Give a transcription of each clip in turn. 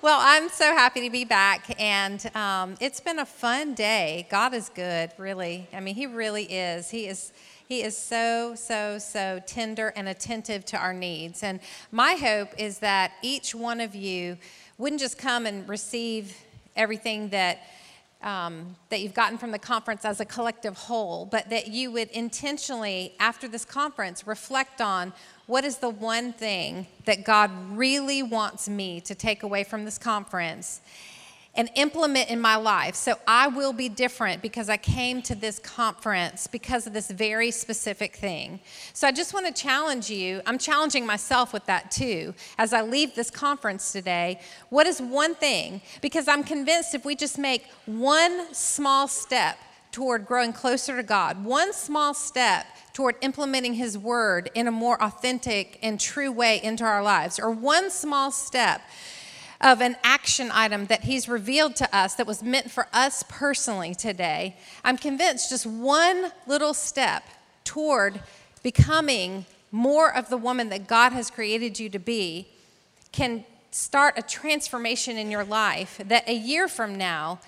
Well, I'm so happy to be back, and um, it's been a fun day. God is good, really. I mean, He really is. He is. He is so, so, so tender and attentive to our needs. And my hope is that each one of you wouldn't just come and receive everything that um, that you've gotten from the conference as a collective whole, but that you would intentionally, after this conference, reflect on what is the one thing that God really wants me to take away from this conference and implement in my life. So I will be different because I came to this conference because of this very specific thing. So I just want to challenge you. I'm challenging myself with that too as I leave this conference today. What is one thing? Because I'm convinced if we just make one small step toward growing closer to God, one small step toward implementing His Word in a more authentic and true way into our lives, or one small step of an action item that He's revealed to us that was meant for us personally today, I'm convinced just one little step toward becoming more of the woman that God has created you to be can start a transformation in your life that a year from now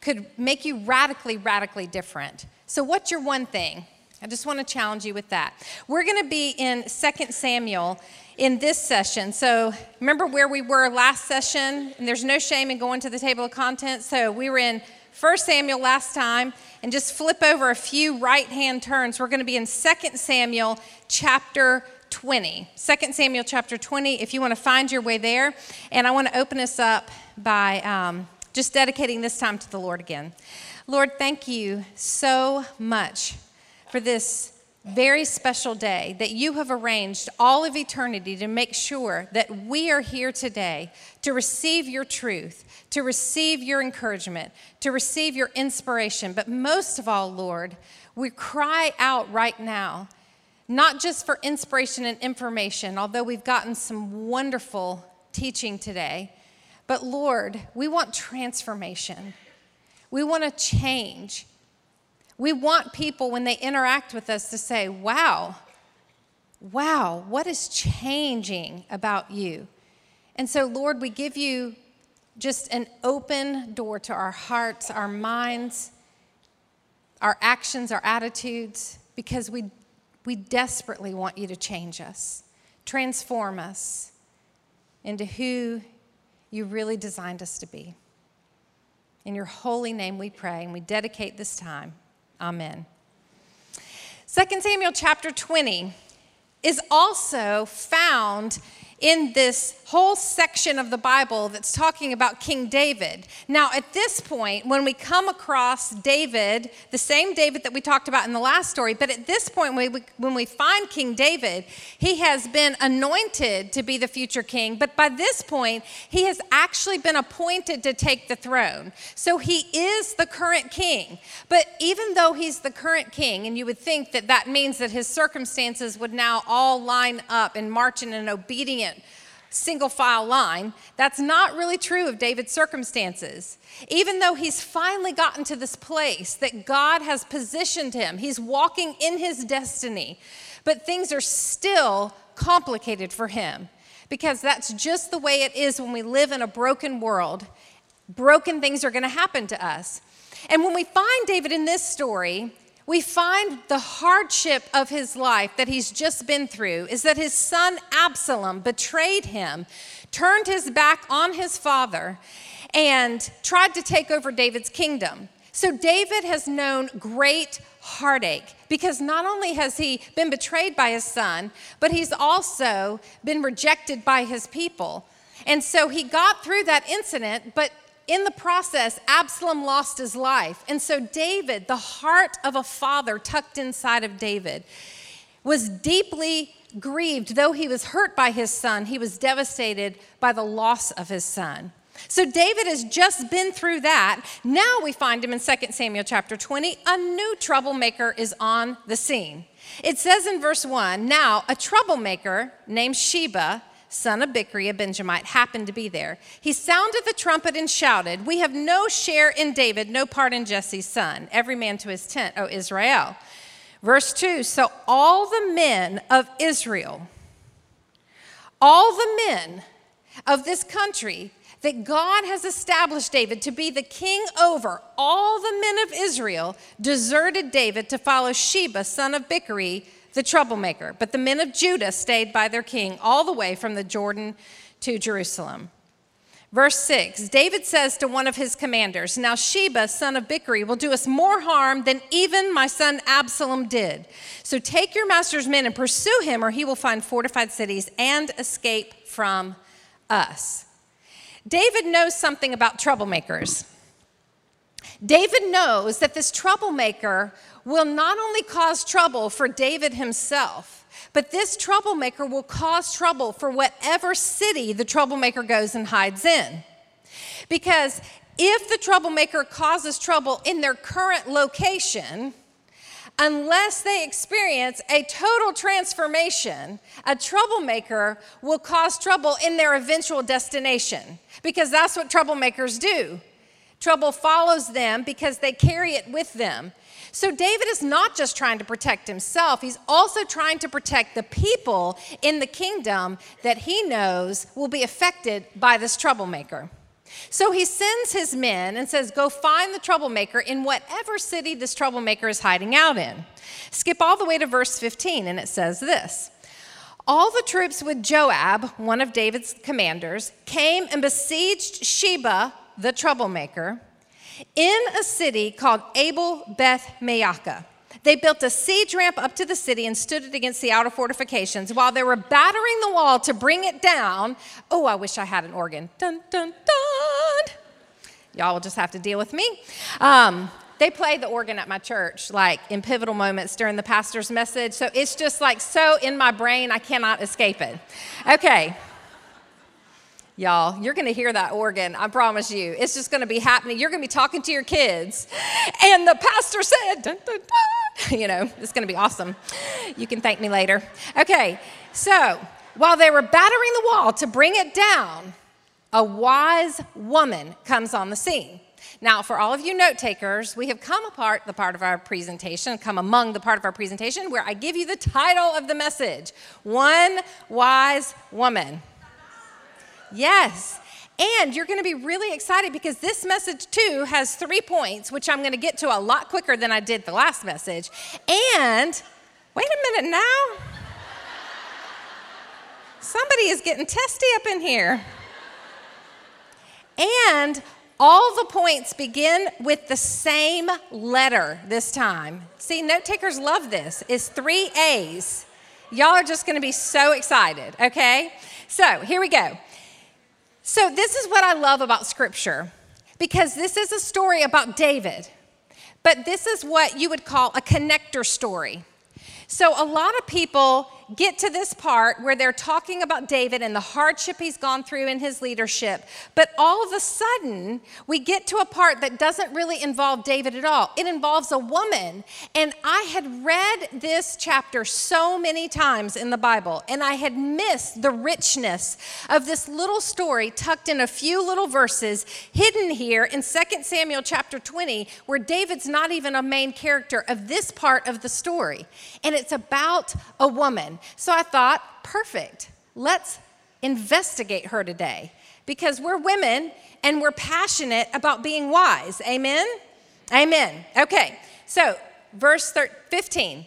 could make you radically, radically different. So, what's your one thing? I just want to challenge you with that. We're going to be in 2 Samuel in this session. So, remember where we were last session? And there's no shame in going to the table of contents. So, we were in 1 Samuel last time, and just flip over a few right hand turns. We're going to be in 2 Samuel chapter 20. 2 Samuel chapter 20, if you want to find your way there. And I want to open us up by um, just dedicating this time to the Lord again. Lord, thank you so much for this very special day that you have arranged all of eternity to make sure that we are here today to receive your truth, to receive your encouragement, to receive your inspiration. But most of all, Lord, we cry out right now, not just for inspiration and information, although we've gotten some wonderful teaching today, but Lord, we want transformation. We want to change. We want people, when they interact with us, to say, wow, wow, what is changing about you? And so, Lord, we give you just an open door to our hearts, our minds, our actions, our attitudes, because we, we desperately want you to change us, transform us into who you really designed us to be. In your holy name we pray, and we dedicate this time. Amen. 2 Samuel chapter 20 is also found in this whole section of the Bible that's talking about King David. Now, at this point, when we come across David, the same David that we talked about in the last story, but at this point, when we, when we find King David, he has been anointed to be the future king, but by this point, he has actually been appointed to take the throne. So he is the current king. But even though he's the current king, and you would think that that means that his circumstances would now all line up and march in an obedient single file line. That's not really true of David's circumstances. Even though he's finally gotten to this place that God has positioned him, he's walking in his destiny, but things are still complicated for him because that's just the way it is when we live in a broken world. Broken things are going to happen to us. And when we find David in this story, we find the hardship of his life that he's just been through is that his son Absalom betrayed him, turned his back on his father, and tried to take over David's kingdom. So David has known great heartache because not only has he been betrayed by his son, but he's also been rejected by his people. And so he got through that incident, but in the process, Absalom lost his life. And so, David, the heart of a father tucked inside of David, was deeply grieved. Though he was hurt by his son, he was devastated by the loss of his son. So David has just been through that. Now we find him in 2 Samuel chapter 20. A new troublemaker is on the scene. It says in verse 1 Now a troublemaker named Sheba son of Bichri, a Benjamite, happened to be there. He sounded the trumpet and shouted, We have no share in David, no part in Jesse's son. Every man to his tent, O Israel. Verse 2 So all the men of Israel, all the men of this country that God has established David to be the king over all the men of Israel, deserted David to follow Sheba, son of Bichri, the troublemaker. But the men of Judah stayed by their king all the way from the Jordan to Jerusalem. Verse 6 David says to one of his commanders, Now Sheba, son of Bichri, will do us more harm than even my son Absalom did. So take your master's men and pursue him, or he will find fortified cities and escape from us. David knows something about troublemakers. David knows that this troublemaker will not only cause trouble for David himself, but this troublemaker will cause trouble for whatever city the troublemaker goes and hides in. Because if the troublemaker causes trouble in their current location, unless they experience a total transformation, a troublemaker will cause trouble in their eventual destination because that's what troublemakers do. Trouble follows them because they carry it with them. So David is not just trying to protect himself, he's also trying to protect the people in the kingdom that he knows will be affected by this troublemaker. So he sends his men and says, Go find the troublemaker in whatever city this troublemaker is hiding out in. Skip all the way to verse 15, and it says this All the troops with Joab, one of David's commanders, came and besieged Sheba, the troublemaker in a city called Abel Beth Maacah. They built a siege ramp up to the city and stood it against the outer fortifications while they were battering the wall to bring it down. Oh, I wish I had an organ. Dun, dun, dun. Y'all will just have to deal with me. Um, they play the organ at my church, like in pivotal moments during the pastor's message. So it's just like so in my brain, I cannot escape it. Okay. Y'all, you're going to hear that organ, I promise you. It's just going to be happening. You're going to be talking to your kids. And the pastor said, dun, dun, dun. you know, it's going to be awesome. You can thank me later. Okay, so while they were battering the wall to bring it down, a wise woman comes on the scene. Now, for all of you note takers, we have come apart the part of our presentation, come among the part of our presentation where I give you the title of the message One Wise Woman. Yes. And you're going to be really excited because this message, too, has three points, which I'm going to get to a lot quicker than I did the last message. And wait a minute now. Somebody is getting testy up in here. And all the points begin with the same letter this time. See, note takers love this. It's three A's. Y'all are just going to be so excited, okay? So here we go. So, this is what I love about Scripture because this is a story about David, but this is what you would call a connector story. So, a lot of people get to this part where they're talking about David and the hardship he's gone through in his leadership. But all of a sudden, we get to a part that doesn't really involve David at all. It involves a woman. And I had read this chapter so many times in the Bible, and I had missed the richness of this little story tucked in a few little verses hidden here in 2 Samuel chapter 20, where David's not even a main character of this part of the story. And it's about a woman. So I thought, perfect. Let's investigate her today because we're women and we're passionate about being wise. Amen? Amen. Okay, so verse 15.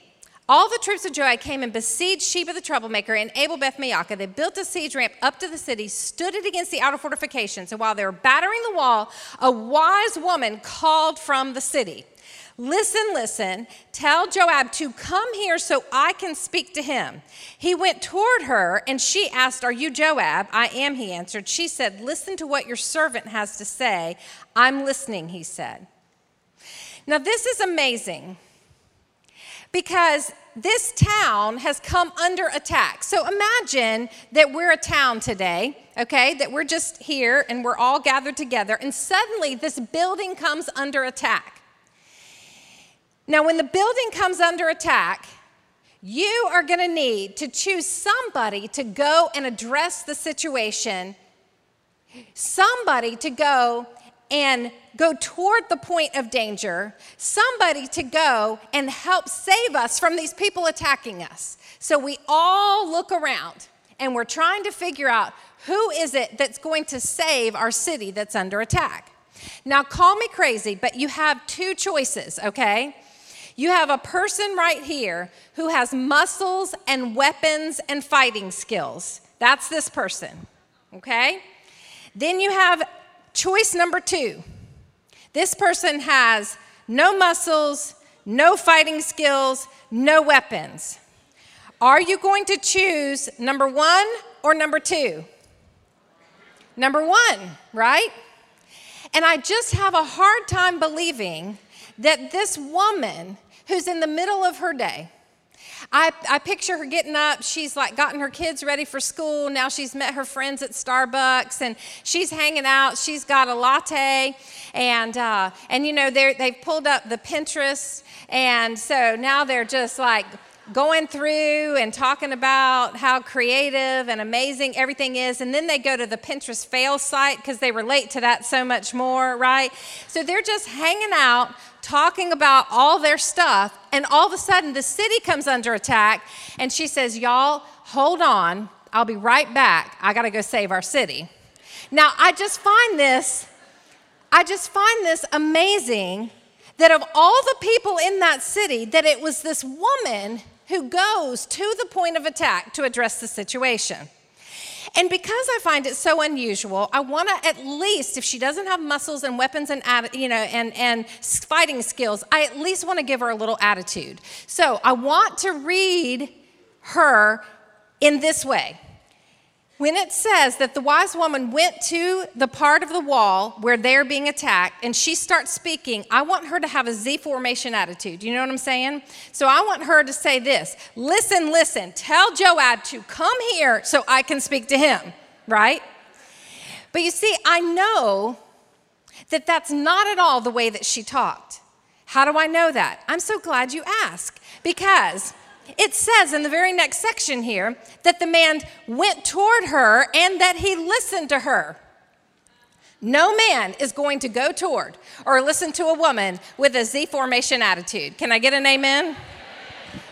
All the troops of Joab came and besieged Sheba the troublemaker and Abel Beth Maacah. They built a siege ramp up to the city, stood it against the outer fortifications. And while they were battering the wall, a wise woman called from the city. Listen, listen, tell Joab to come here so I can speak to him. He went toward her and she asked, Are you Joab? I am, he answered. She said, Listen to what your servant has to say. I'm listening, he said. Now, this is amazing because this town has come under attack. So imagine that we're a town today, okay, that we're just here and we're all gathered together, and suddenly this building comes under attack. Now, when the building comes under attack, you are going to need to choose somebody to go and address the situation, somebody to go and go toward the point of danger, somebody to go and help save us from these people attacking us. So we all look around and we're trying to figure out Who is it that's going to save our city that's under attack? Now, call me crazy, but you have two choices, okay? You have a person right here who has muscles and weapons and fighting skills. That's this person, okay? Then you have choice number two. This person has no muscles, no fighting skills, no weapons. Are you going to choose number one or number two? Number one, right? And I just have a hard time believing that this woman who's in the middle of her day, I, I, picture her getting up. She's like gotten her kids ready for school. Now she's met her friends at Starbucks and she's hanging out. She's got a latte. And, uh, and you know, they've pulled up the Pinterest. And so now they're just like going through and talking about how creative and amazing everything is. And then they go to the Pinterest fail site because they relate to that so much more, right? So they're just hanging out, talking about all their stuff. And all of a sudden, the city comes under attack. And she says, Y'all, hold on. I'll be right back. I got to go save our city. Now, I just find this, I just find this amazing that of all the people in that city, that it was this woman who goes to the point of attack to address the situation. And because I find it so unusual, I want to at least, if she doesn't have muscles and weapons and you know and and fighting skills, I at least want to give her a little attitude. So I want to read her in this way when it says that the wise woman went to the part of the wall where they're being attacked and she starts speaking, I want her to have a Z formation attitude. You know what I'm saying? So I want her to say this Listen, listen, tell Joab to come here so I can speak to him, right? But you see, I know that that's not at all the way that she talked. How do I know that? I'm so glad you asked because it says in the very next section here that the man went toward her and that he listened to her. No man is going to go toward or listen to a woman with a Z formation attitude. Can I get an amen?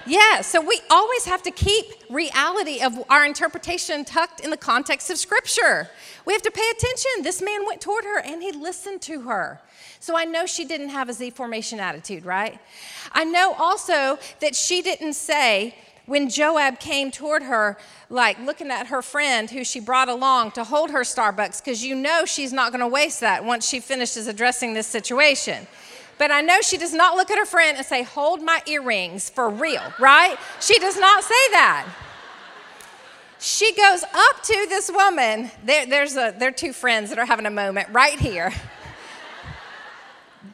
Yeah, so we always have to keep reality of our interpretation tucked in the context of Scripture. We have to pay attention. This man went toward her and he listened to her. So I know she didn't have a Z formation attitude, right? I know also that she didn't say, when Joab came toward her, like looking at her friend who she brought along to hold her Starbucks, because you know she's not going to waste that once she finishes addressing this situation. But I know she does not look at her friend and say, Hold my earrings for real, right? She does not say that. She goes up to this woman. There, there's a, there are two friends that are having a moment right here.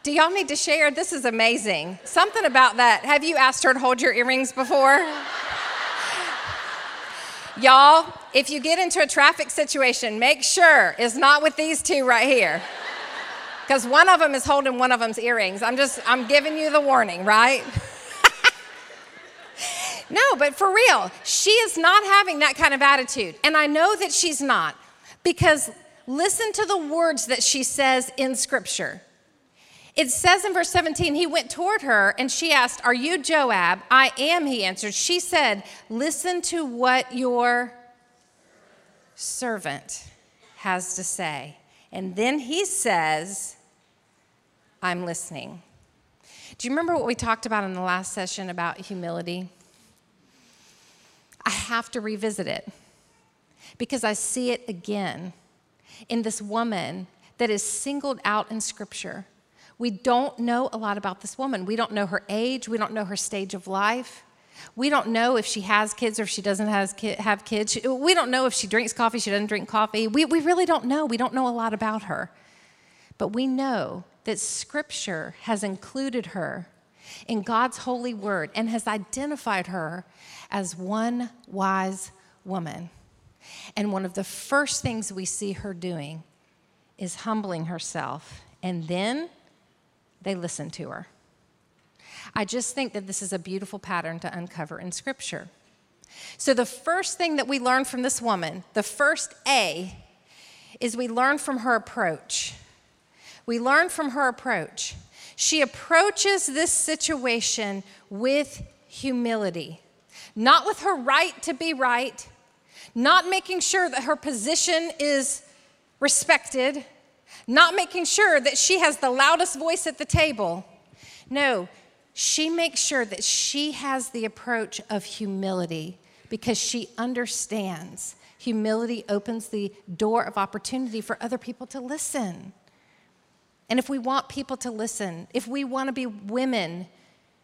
Do y'all need to share? This is amazing. Something about that. Have you asked her to hold your earrings before? y'all, if you get into a traffic situation, make sure it's not with these two right here. Because one of them is holding one of them's earrings. I'm just, I'm giving you the warning, right? no, but for real, she is not having that kind of attitude. And I know that she's not because listen to the words that she says in Scripture. It says in verse 17, he went toward her and she asked, Are you Joab? I am, he answered. She said, Listen to what your servant has to say. And then he says, I'm listening. Do you remember what we talked about in the last session about humility? I have to revisit it because I see it again in this woman that is singled out in Scripture we don't know a lot about this woman. We don't know her age. We don't know her stage of life. We don't know if she has kids or if she doesn't have kids. We don't know if she drinks coffee, she doesn't drink coffee. We, we really don't know. We don't know a lot about her. But we know that Scripture has included her in God's holy word and has identified her as one wise woman. And one of the first things we see her doing is humbling herself and then they listen to her. I just think that this is a beautiful pattern to uncover in Scripture. So, the first thing that we learn from this woman, the first A, is we learn from her approach. We learn from her approach. She approaches this situation with humility, not with her right to be right, not making sure that her position is respected, not making sure that she has the loudest voice at the table. No, she makes sure that she has the approach of humility because she understands humility opens the door of opportunity for other people to listen. And if we want people to listen, if we want to be women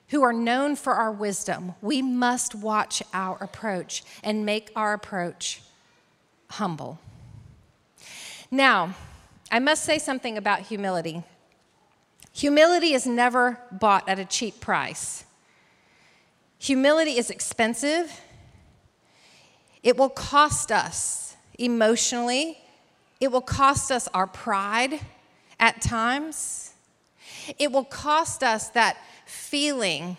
who are known for our wisdom, we must watch our approach and make our approach humble. Now, I must say something about humility. Humility is never bought at a cheap price. Humility is expensive. It will cost us emotionally, it will cost us our pride at times. It will cost us that feeling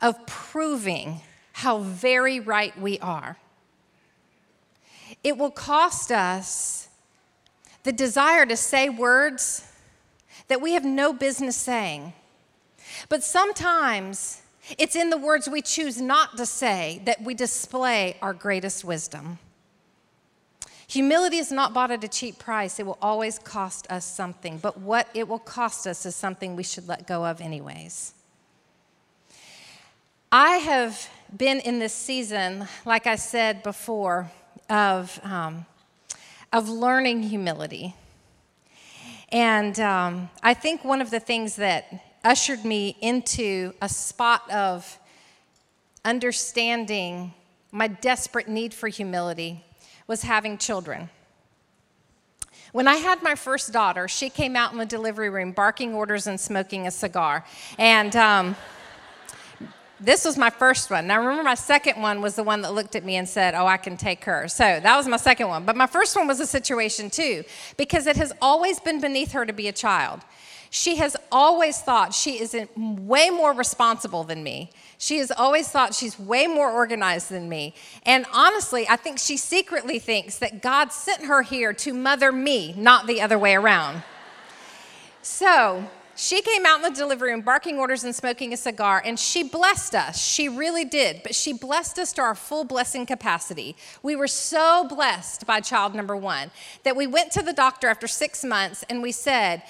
of proving how very right we are. It will cost us the desire to say words that we have no business saying. But sometimes it's in the words we choose not to say that we display our greatest wisdom. Humility is not bought at a cheap price. It will always cost us something, but what it will cost us is something we should let go of, anyways. I have been in this season, like I said before, of, um, of learning humility. And um, I think one of the things that ushered me into a spot of understanding my desperate need for humility was having children. When I had my first daughter, she came out in the delivery room barking orders and smoking a cigar. And um, this was my first one. Now, remember, my second one was the one that looked at me and said, Oh, I can take her. So that was my second one. But my first one was a situation, too, because it has always been beneath her to be a child. She has always thought she is way more responsible than me. She has always thought she's way more organized than me. And honestly, I think she secretly thinks that God sent her here to mother me, not the other way around. So, she came out in the delivery room barking orders and smoking a cigar, and she blessed us. She really did, but she blessed us to our full blessing capacity. We were so blessed by child number one that we went to the doctor after six months and we said,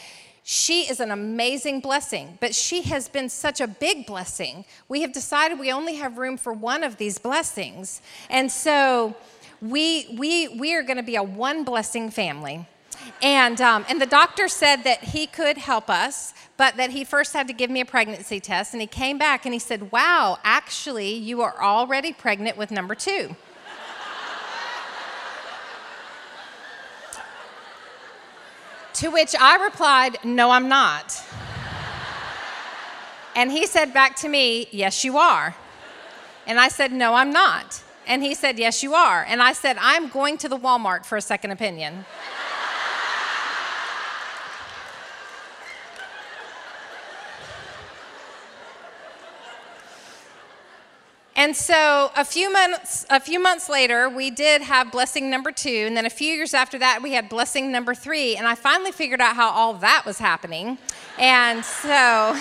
she is an amazing blessing, but she has been such a big blessing. We have decided we only have room for one of these blessings. And so we, we, we are going to be a one blessing family. And, um, and the doctor said that he could help us, but that he first had to give me a pregnancy test. And he came back and he said, Wow, actually, you are already pregnant with number two. To which I replied, No, I'm not. And he said back to me, Yes, you are. And I said, No, I'm not. And he said, Yes, you are. And I said, I'm going to the Walmart for a second opinion. And so a few months a few months later, we did have blessing number 2, and then a few years after that we had blessing number 3, and I finally figured out how all that was happening. And so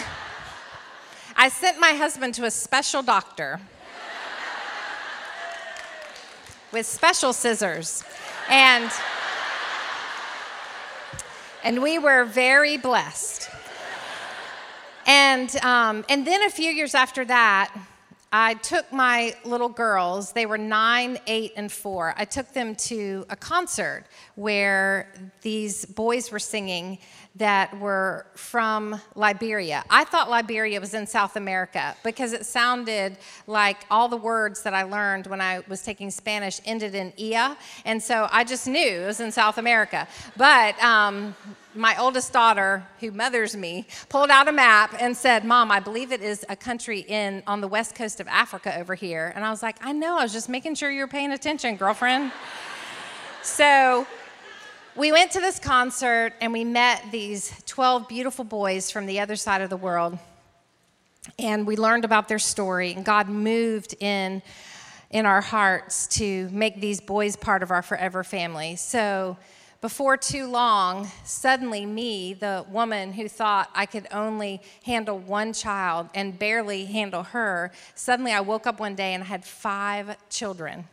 I sent my husband to a special doctor with special scissors. And and we were very blessed. And, um, and then a few years after that, I took my little girls, they were nine, eight, and four. I took them to a concert where these boys were singing that were from Liberia. I thought Liberia was in South America because it sounded like all the words that I learned when I was taking Spanish ended in ia, and so I just knew it was in South America. But um, my oldest daughter, who mothers me, pulled out a map and said, "Mom, I believe it is a country in on the west coast of Africa over here." And I was like, "I know. I was just making sure you were paying attention, girlfriend." so we went to this concert and we met these 12 beautiful boys from the other side of the world. And we learned about their story, and God moved in in our hearts to make these boys part of our forever family. So, before too long, suddenly, me, the woman who thought I could only handle one child and barely handle her, suddenly I woke up one day and I had five children.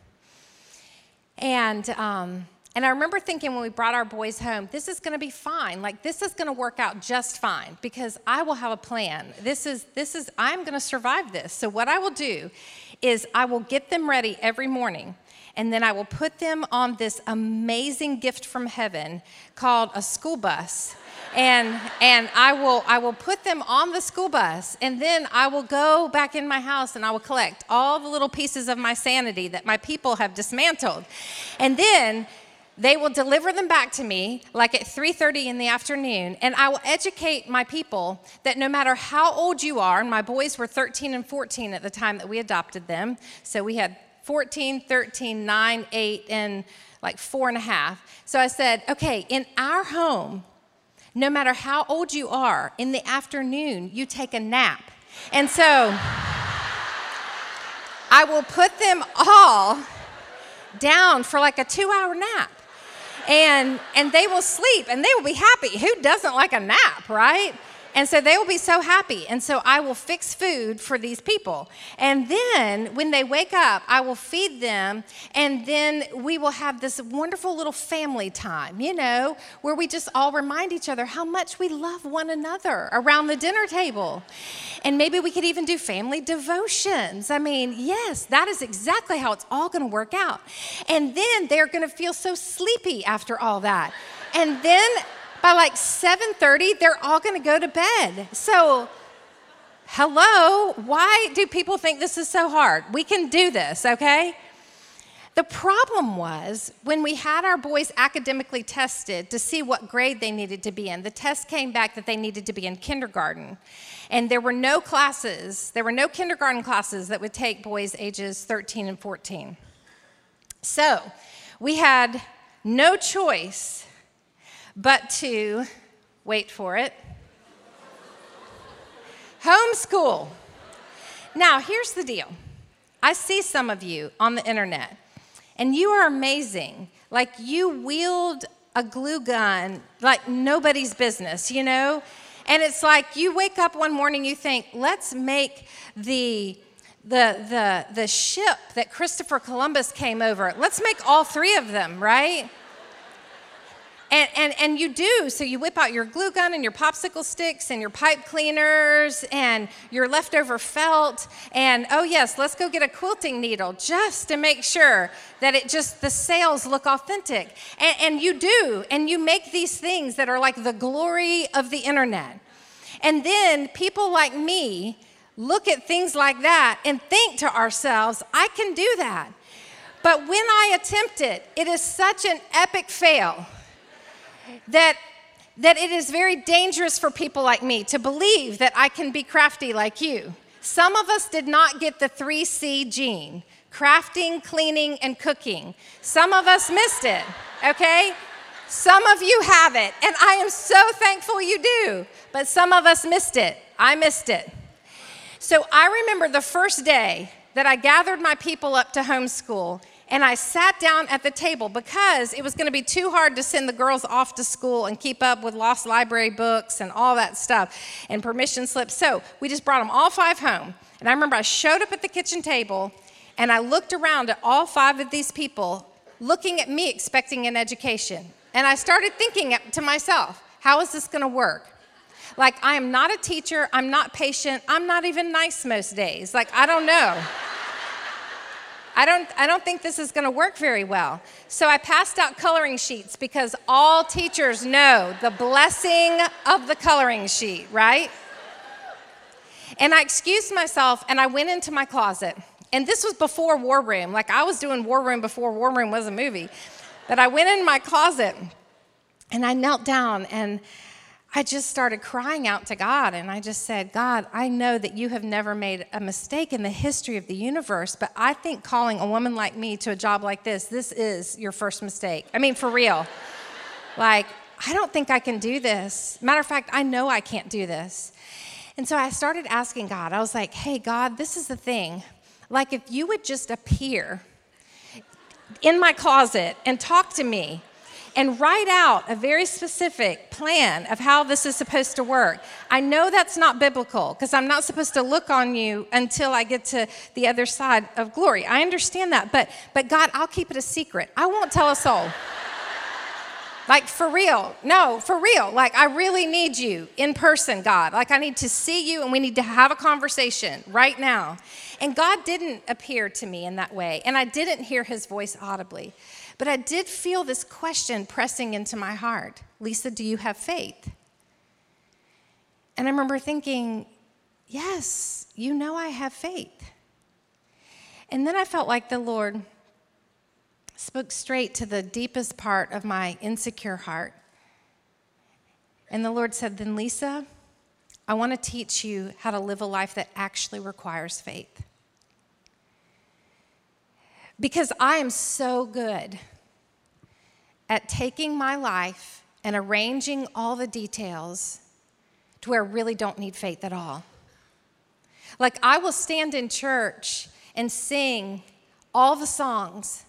And, um, and I remember thinking when we brought our boys home, this is going to be fine. Like this is going to work out just fine because I will have a plan. This is this is I'm going to survive this. So what I will do is I will get them ready every morning and then I will put them on this amazing gift from heaven called a school bus. And, and I, will, I will put them on the school bus, and then I will go back in my house and I will collect all the little pieces of my sanity that my people have dismantled. And then they will deliver them back to me like at 3:30 in the afternoon and I will educate my people that no matter how old you are and my boys were 13 and 14 at the time that we adopted them so we had 14 13 9 8 and like four and a half. So I said okay in our home no matter how old you are in the afternoon you take a nap. And so I will put them all down for like a two hour nap. And and they will sleep and they will be happy. Who doesn't like a nap right and so they will be so happy. And so I will fix food for these people. And then when they wake up, I will feed them. And then we will have this wonderful little family time, you know, where we just all remind each other how much we love one another around the dinner table. And maybe we could even do family devotions. I mean, yes, that is exactly how it's all going to work out. And then they're going to feel so sleepy after all that. And then by like 7:30 they're all going to go to bed. So hello, why do people think this is so hard? We can do this, okay? The problem was when we had our boys academically tested to see what grade they needed to be in, the test came back that they needed to be in kindergarten. And there were no classes, there were no kindergarten classes that would take boys ages 13 and 14. So we had no choice but to, wait for it, homeschool. Now, here's the deal I see some of you on the internet, and you are amazing. Like, you wield a glue gun like nobody's business, you know? And it's like you wake up one morning, you think, let's make the the, the, the ship that Christopher Columbus came over, let's make all three of them, right? And, and, and you do. So you whip out your glue gun and your popsicle sticks and your pipe cleaners and your leftover felt. And oh, yes, let's go get a quilting needle just to make sure that it just, the sails look authentic. And, and you do. And you make these things that are like the glory of the internet. And then people like me look at things like that and think to ourselves, I can do that. But when I attempt it, it is such an epic fail that that it is very dangerous for people like me to believe that I can be crafty like you. Some of us did not get the 3C gene crafting, cleaning, and cooking. Some of us missed it, okay? Some of you have it, and I am so thankful you do, but some of us missed it. I missed it. So I remember the first day that I gathered my people up to homeschool, and I sat down at the table because it was going to be too hard to send the girls off to school and keep up with lost library books and all that stuff and permission slips. So we just brought them all five home. And I remember I showed up at the kitchen table and I looked around at all five of these people looking at me expecting an education. And I started thinking to myself, how is this going to work? Like, I am not a teacher, I'm not patient, I'm not even nice most days. Like, I don't know. I don't, I don't think this is going to work very well. So I passed out coloring sheets because all teachers know the blessing of the coloring sheet, right? And I excused myself and I went into my closet. And this was before War Room. Like I was doing War Room before War Room was a movie. But I went in my closet and I knelt down and I just started crying out to God and I just said, God, I know that you have never made a mistake in the history of the universe, but I think calling a woman like me to a job like this, this is your first mistake. I mean, for real. like, I don't think I can do this. Matter of fact, I know I can't do this. And so I started asking God, I was like, hey, God, this is the thing. Like, if you would just appear in my closet and talk to me and write out a very specific plan of how this is supposed to work. I know that's not biblical because I'm not supposed to look on you until I get to the other side of glory. I understand that, but but God, I'll keep it a secret. I won't tell a soul. Like for real. No, for real. Like I really need you in person, God. Like I need to see you and we need to have a conversation right now. And God didn't appear to me in that way, and I didn't hear his voice audibly. But I did feel this question pressing into my heart Lysa, do you have faith? And I remember thinking, yes, you know I have faith. And then I felt like the Lord spoke straight to the deepest part of my insecure heart. And the Lord said, Then, Lysa, I want to teach you how to live a life that actually requires faith. Because I am so good at taking my life and arranging all the details to where I really don't need faith at all. Like, I will stand in church and sing all the songs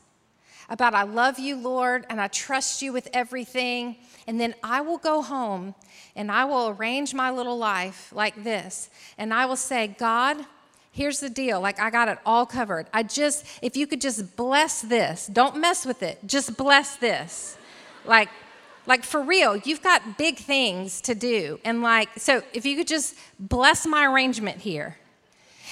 about I love you, Lord, and I trust you with everything. And then I will go home and I will arrange my little life like this. And I will say, God, here's the deal. Like, I got it all covered. I just, if you could just bless this, don't mess with it, just bless this. Like, like for real, you've got big things to do. And like, so if you could just bless my arrangement here.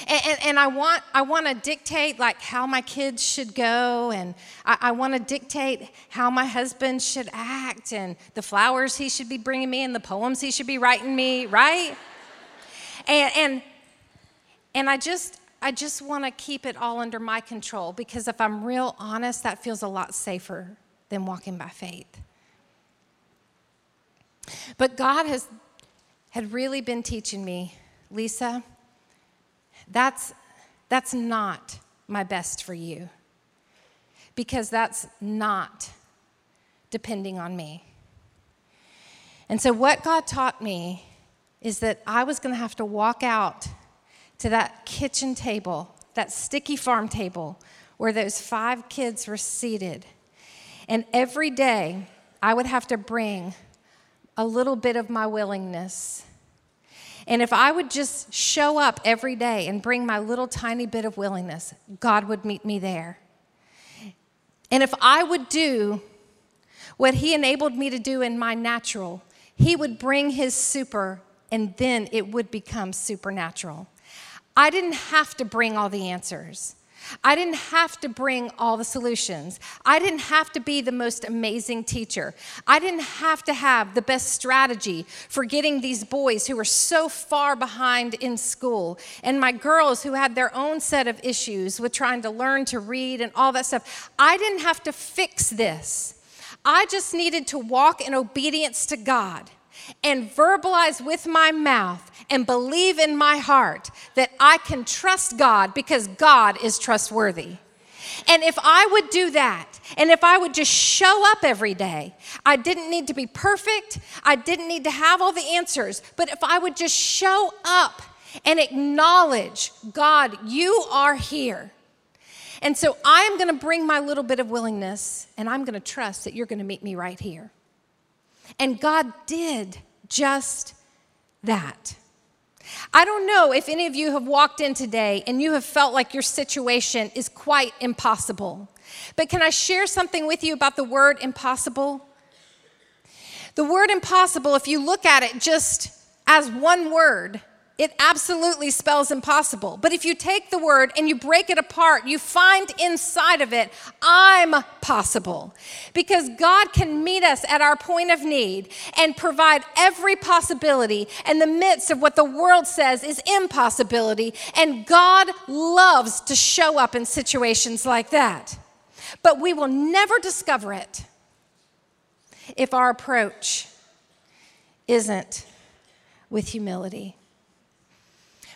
And, and, and, I want, I want to dictate like how my kids should go, and I, I want to dictate how my husband should act, and the flowers he should be bringing me, and the poems he should be writing me, right? And and and I just I just want to keep it all under my control because if I'm real honest, that feels a lot safer than walking by faith. But God has had really been teaching me, Lysa that's, that's not my best for you because that's not depending on me. And so, what God taught me is that I was going to have to walk out to that kitchen table, that sticky farm table where those five kids were seated. And every day, I would have to bring a little bit of my willingness and if I would just show up every day and bring my little tiny bit of willingness, God would meet me there. And if I would do what He enabled me to do in my natural, He would bring His super, and then it would become supernatural. I didn't have to bring all the answers. I didn't have to bring all the solutions. I didn't have to be the most amazing teacher. I didn't have to have the best strategy for getting these boys who were so far behind in school and my girls who had their own set of issues with trying to learn to read and all that stuff. I didn't have to fix this. I just needed to walk in obedience to God and verbalize with my mouth and believe in my heart that I can trust God because God is trustworthy. And if I would do that, and if I would just show up every day, I didn't need to be perfect, I didn't need to have all the answers, but if I would just show up and acknowledge, God, you are here. And so I am going to bring my little bit of willingness, and I'm going to trust that you're going to meet me right here. And God did just that. I don't know if any of you have walked in today and you have felt like your situation is quite impossible. But can I share something with you about the word impossible? The word impossible, if you look at it just as one word, it absolutely spells impossible. But if you take the word and you break it apart, you find inside of it, I'm possible. Because God can meet us at our point of need and provide every possibility in the midst of what the world says is impossibility. And God loves to show up in situations like that. But we will never discover it if our approach isn't with humility.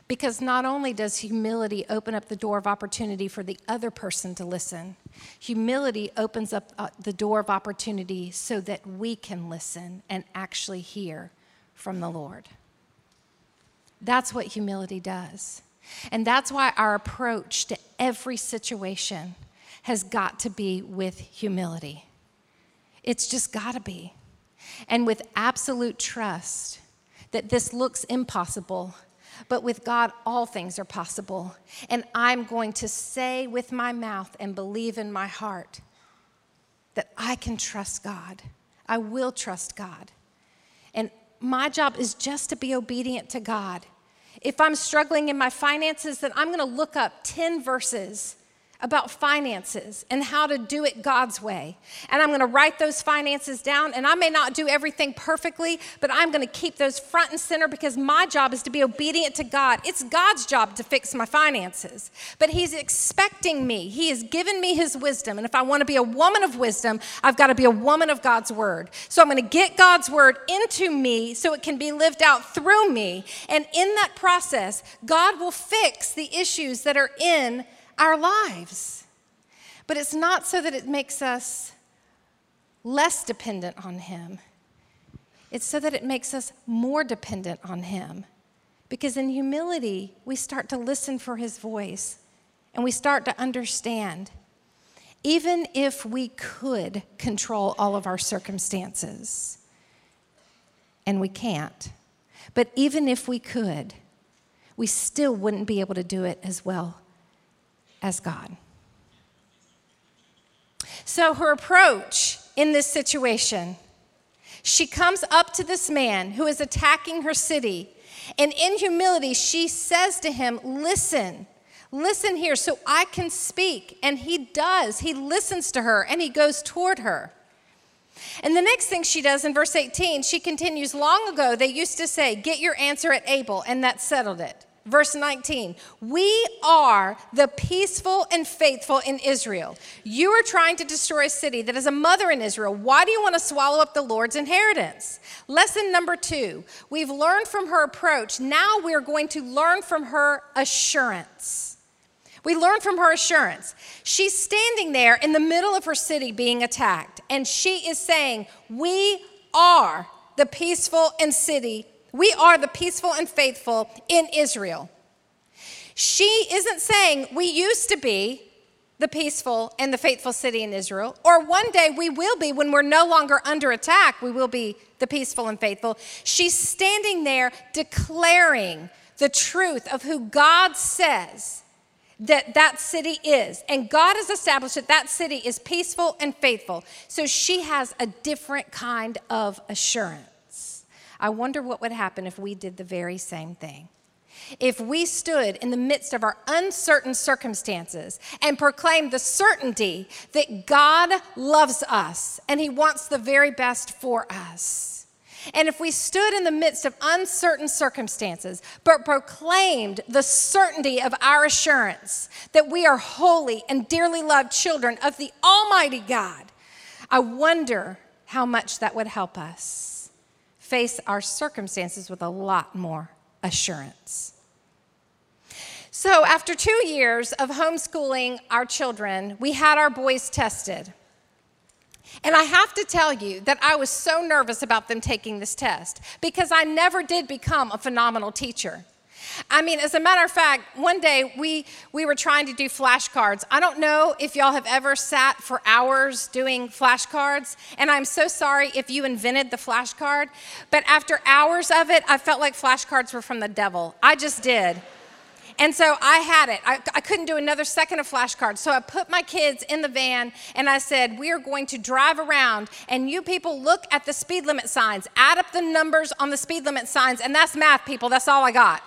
Because not only does humility open up the door of opportunity for the other person to listen, humility opens up uh, the door of opportunity so that we can listen and actually hear from the Lord. That's what humility does. And that's why our approach to every situation has got to be with humility. It's just got to be. And with absolute trust that this looks impossible, but with God, all things are possible. And I'm going to say with my mouth and believe in my heart that I can trust God. I will trust God. And my job is just to be obedient to God. If I'm struggling in my finances, then I'm going to look up 10 verses about finances and how to do it God's way. And I'm to write those finances down. And I may not do everything perfectly, but I'm to keep those front and center because my job is to be obedient to God. It's God's job to fix my finances. But He's expecting me, He has given me His wisdom. And if I want to be a woman of wisdom, I've got to be a woman of God's word. So I'm to get God's word into me so it can be lived out through me. And in that process, God will fix the issues that are in our lives. But it's not so that it makes us less dependent on Him, it's so that it makes us more dependent on Him. Because in humility, we start to listen for His voice and we start to understand. Even if we could control all of our circumstances, and we can't, but even if we could, we still wouldn't be able to do it as well as God. So, her approach in this situation, she comes up to this man who is attacking her city, and in humility, she says to him, Listen, listen here so I can speak. And he does. He listens to her and he goes toward her. And the next thing she does in verse 18, she continues, Long ago, they used to say, Get your answer at Abel, and that settled it. Verse 19, we are the peaceful and faithful in Israel. You are trying to destroy a city that is a mother in Israel. Why do you want to swallow up the Lord's inheritance? Lesson number two, we've learned from her approach. Now we're going to learn from her assurance. We learn from her assurance. She's standing there in the middle of her city being attacked, and she is saying, We are the peaceful and city we are the peaceful and faithful in Israel. She isn't saying we used to be the peaceful and the faithful city in Israel, or one day we will be when we're no longer under attack, we will be the peaceful and faithful. She's standing there declaring the truth of who God says that that city is. And God has established that that city is peaceful and faithful. So she has a different kind of assurance. I wonder what would happen if we did the very same thing. If we stood in the midst of our uncertain circumstances and proclaimed the certainty that God loves us and He wants the very best for us. And if we stood in the midst of uncertain circumstances, but proclaimed the certainty of our assurance that we are holy and dearly loved children of the Almighty God, I wonder how much that would help us face our circumstances with a lot more assurance. So, after two years of homeschooling our children, we had our boys tested. And I have to tell you that I was so nervous about them taking this test because I never did become a phenomenal teacher. I mean, as a matter of fact, one day we, we were trying to do flashcards. I don't know if y'all have ever sat for hours doing flashcards, and I'm so sorry if you invented the flashcard, but after hours of it, I felt like flashcards were from the devil. I just did. And so I had it. I, I, couldn't do another second of flashcards. So I put my kids in the van and I said, We are going to drive around and you people look at the speed limit signs, add up the numbers on the speed limit signs, and that's math, people. That's all I got.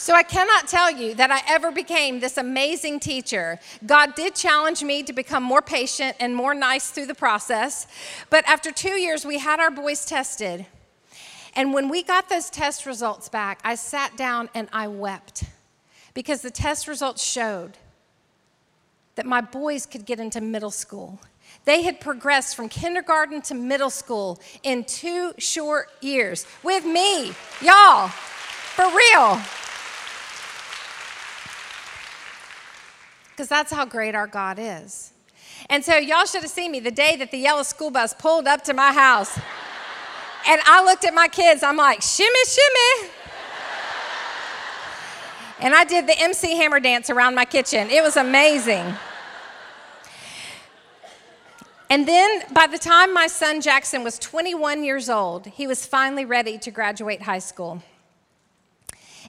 So I cannot tell you that I ever became this amazing teacher. God did challenge me to become more patient and more nice through the process. But after two years, we had our boys tested. And when we got those test results back, I sat down and I wept because the test results showed that my boys could get into middle school. They had progressed from kindergarten to middle school in two short years with me, y'all, for real. Because that's how great our God is. And so, y'all should have seen me the day that the yellow school bus pulled up to my house. And I looked at my kids, I'm like, shimmy, shimmy. And I did the MC Hammer dance around my kitchen. It was amazing. And then by the time my son Jackson was 21 years old, he was finally ready to graduate high school.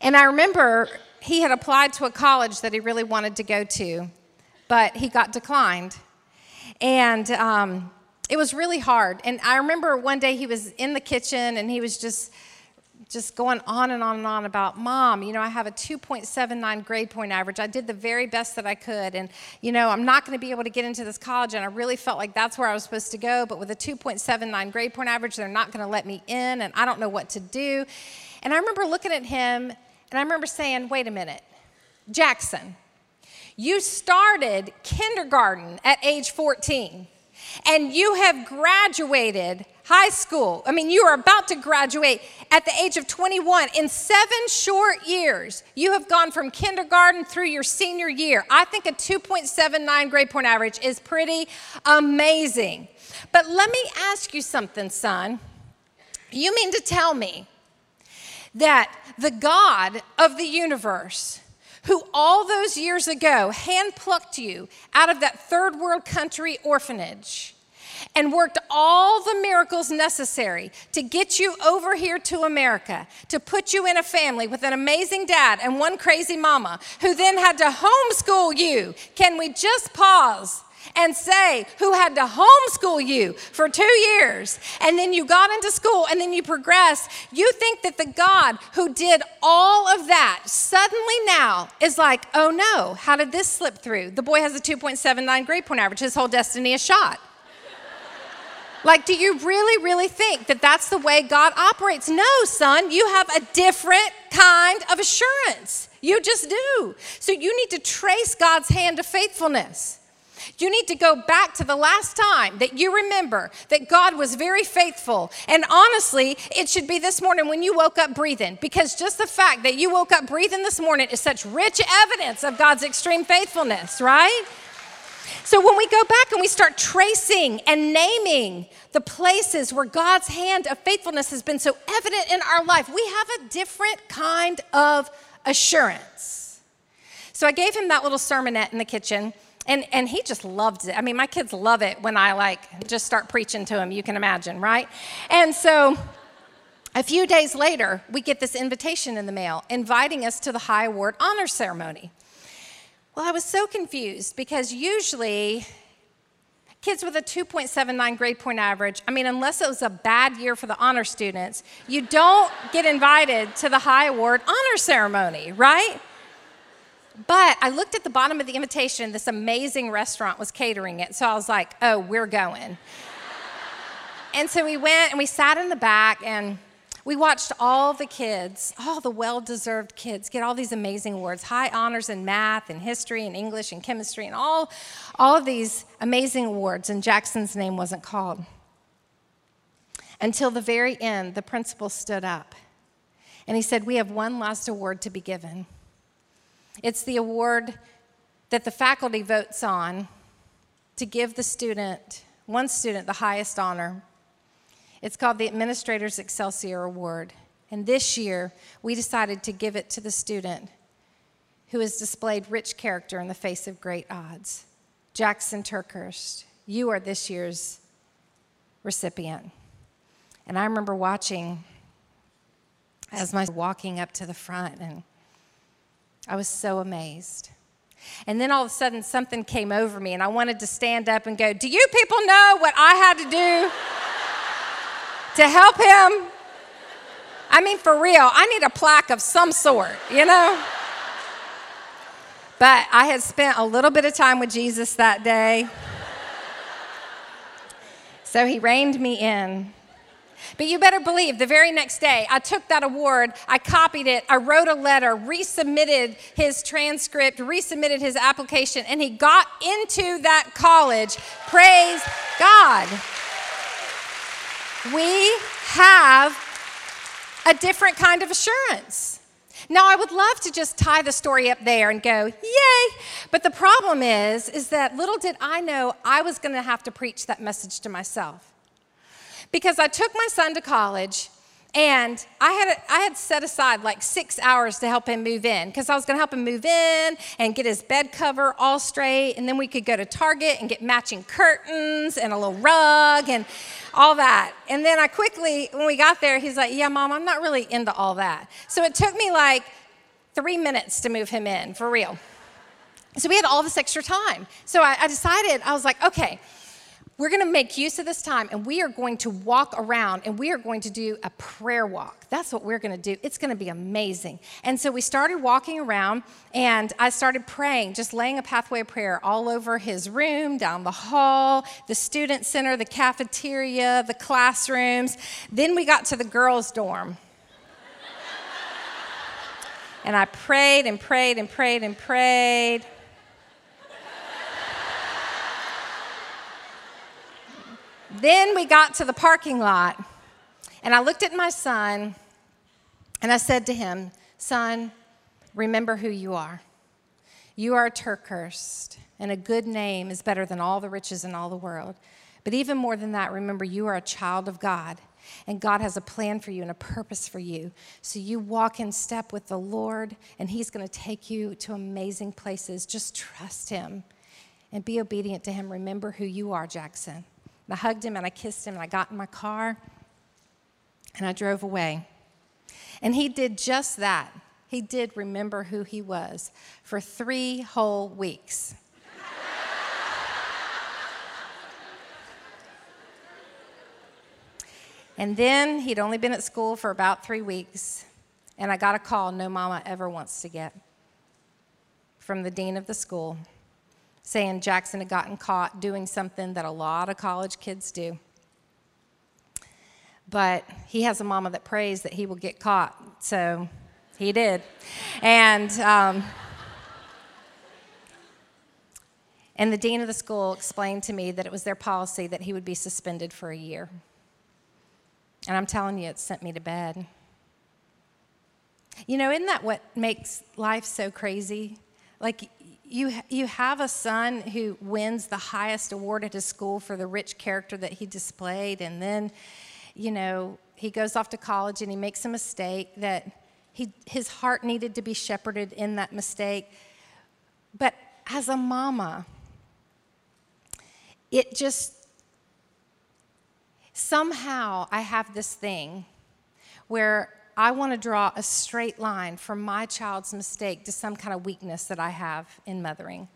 And I remember he had applied to a college that he really wanted to go to, but he got declined. And um, it was really hard. And I remember one day he was in the kitchen and he was just just going on and on and on about mom you know i have a 2.79 grade point average. I did the very best that i could. And you know i'm not going to be able to get into this college. And i really felt like that's where i was supposed to go. But with a 2.79 grade point average they're not going to let me in and i don't know what to do. And i remember looking at him and i remember saying wait a minute jackson you started kindergarten at age 14 and you have graduated high school. I mean, you are about to graduate at the age of 21. In seven short years, you have gone from kindergarten through your senior year. I think a 2.79 grade point average is pretty amazing. But let me ask you something, son. You mean to tell me that the God of the universe, who all those years ago handplucked you out of that third world country orphanage and worked all the miracles necessary to get you over here to America, to put you in a family with an amazing dad and one crazy mama who then had to homeschool you. Can we just pause? And say who had to homeschool you for two years and then you got into school and then you progressed, you think that the God who did all of that suddenly now is like, oh no, how did this slip through? The boy has a 2.79 grade point average, his whole destiny is shot. Like, do you really, really think that that's the way God operates? No, son, you have a different kind of assurance. You just do. So you need to trace God's hand of faithfulness. You need to go back to the last time that you remember that God was very faithful. And honestly, it should be this morning when you woke up breathing, because just the fact that you woke up breathing this morning is such rich evidence of God's extreme faithfulness, right? So when we go back and we start tracing and naming the places where God's hand of faithfulness has been so evident in our life, we have a different kind of assurance. So I gave him that little sermonette in the kitchen and, and he just loved it. I mean, my kids love it when I like just start preaching to him, you can imagine, right? And so a few days later, we get this invitation in the mail inviting us to the High Award Honor Ceremony. Well, I was so confused because usually kids with a 2.79 grade point average, I mean, unless it was a bad year for the honor students, you don't get invited to the High Award Honor Ceremony, right? But I looked at the bottom of the invitation, this amazing restaurant was catering it. So I was like, oh, we're going. and so we went and we sat in the back and we watched all the kids, all the well deserved kids, get all these amazing awards high honors in math and history and English and chemistry and all, all of these amazing awards. And Jackson's name wasn't called. Until the very end, the principal stood up and he said, We have one last award to be given. It's the award that the faculty votes on to give the student, one student, the highest honor. It's called the Administrator's Excelsior Award. And this year, we decided to give it to the student who has displayed rich character in the face of great odds. Jackson TerKeurst, you are this year's recipient. And I remember watching as my walking up to the front and I was so amazed. And then all of a sudden, something came over me, and I wanted to stand up and go, Do you people know what I had to do to help him? I mean, for real, I need a plaque of some sort, you know? But I had spent a little bit of time with Jesus that day. So he reined me in. But you better believe the very next day, I took that award, I copied it, I wrote a letter, resubmitted his transcript, resubmitted his application, and he got into that college. Praise God. We have a different kind of assurance. Now, I would love to just tie the story up there and go, yay! But the problem is, is that little did I know I was going to have to preach that message to myself because I took my son to college And I had, I had set aside like six hours to help him move in because I was going to help him move in and get his bed cover all straight. And then we could go to Target and get matching curtains and a little rug and all that. And then I quickly, when we got there, he's like, Yeah, mom, I'm not really into all that. So it took me like three minutes to move him in, for real. So we had all this extra time. So I, I decided, I was like, Okay we're going to make use of this time and we are going to walk around and we are going to do a prayer walk. That's what we're going to do. It's going to be amazing. And so we started walking around and I started praying, just laying a pathway of prayer all over his room, down the hall, the student center, the cafeteria, the classrooms. Then we got to the girls' dorm. and I prayed and prayed and prayed and prayed. Then we got to the parking lot, and I looked at my son and I said to him, Son, remember who you are. You are a TerKeurst, and a good name is better than all the riches in all the world. But even more than that, remember you are a child of God, and God has a plan for you and a purpose for you. So you walk in step with the Lord, and He's going to take you to amazing places. Just trust Him and be obedient to Him. Remember who you are, Jackson. I hugged him and I kissed him and I got in my car and I drove away. And he did just that. He did remember who he was for three whole weeks. and then he'd only been at school for about three weeks, and I got a call no mama ever wants to get from the dean of the school saying Jackson had gotten caught doing something that a lot of college kids do. But he has a mama that prays that he will get caught, so he did. And, um, and the dean of the school explained to me that it was their policy that he would be suspended for a year. And I'm telling you, it sent me to bed. You know, isn't that what makes life so crazy? Like, you, you have a son who wins the highest award at his school for the rich character that he displayed, and then, you know, he goes off to college and he makes a mistake that he, his heart needed to be shepherded in that mistake. But as a mama, it just, somehow I have this thing where I want to draw a straight line from my child's mistake to some kind of weakness that I have in mothering.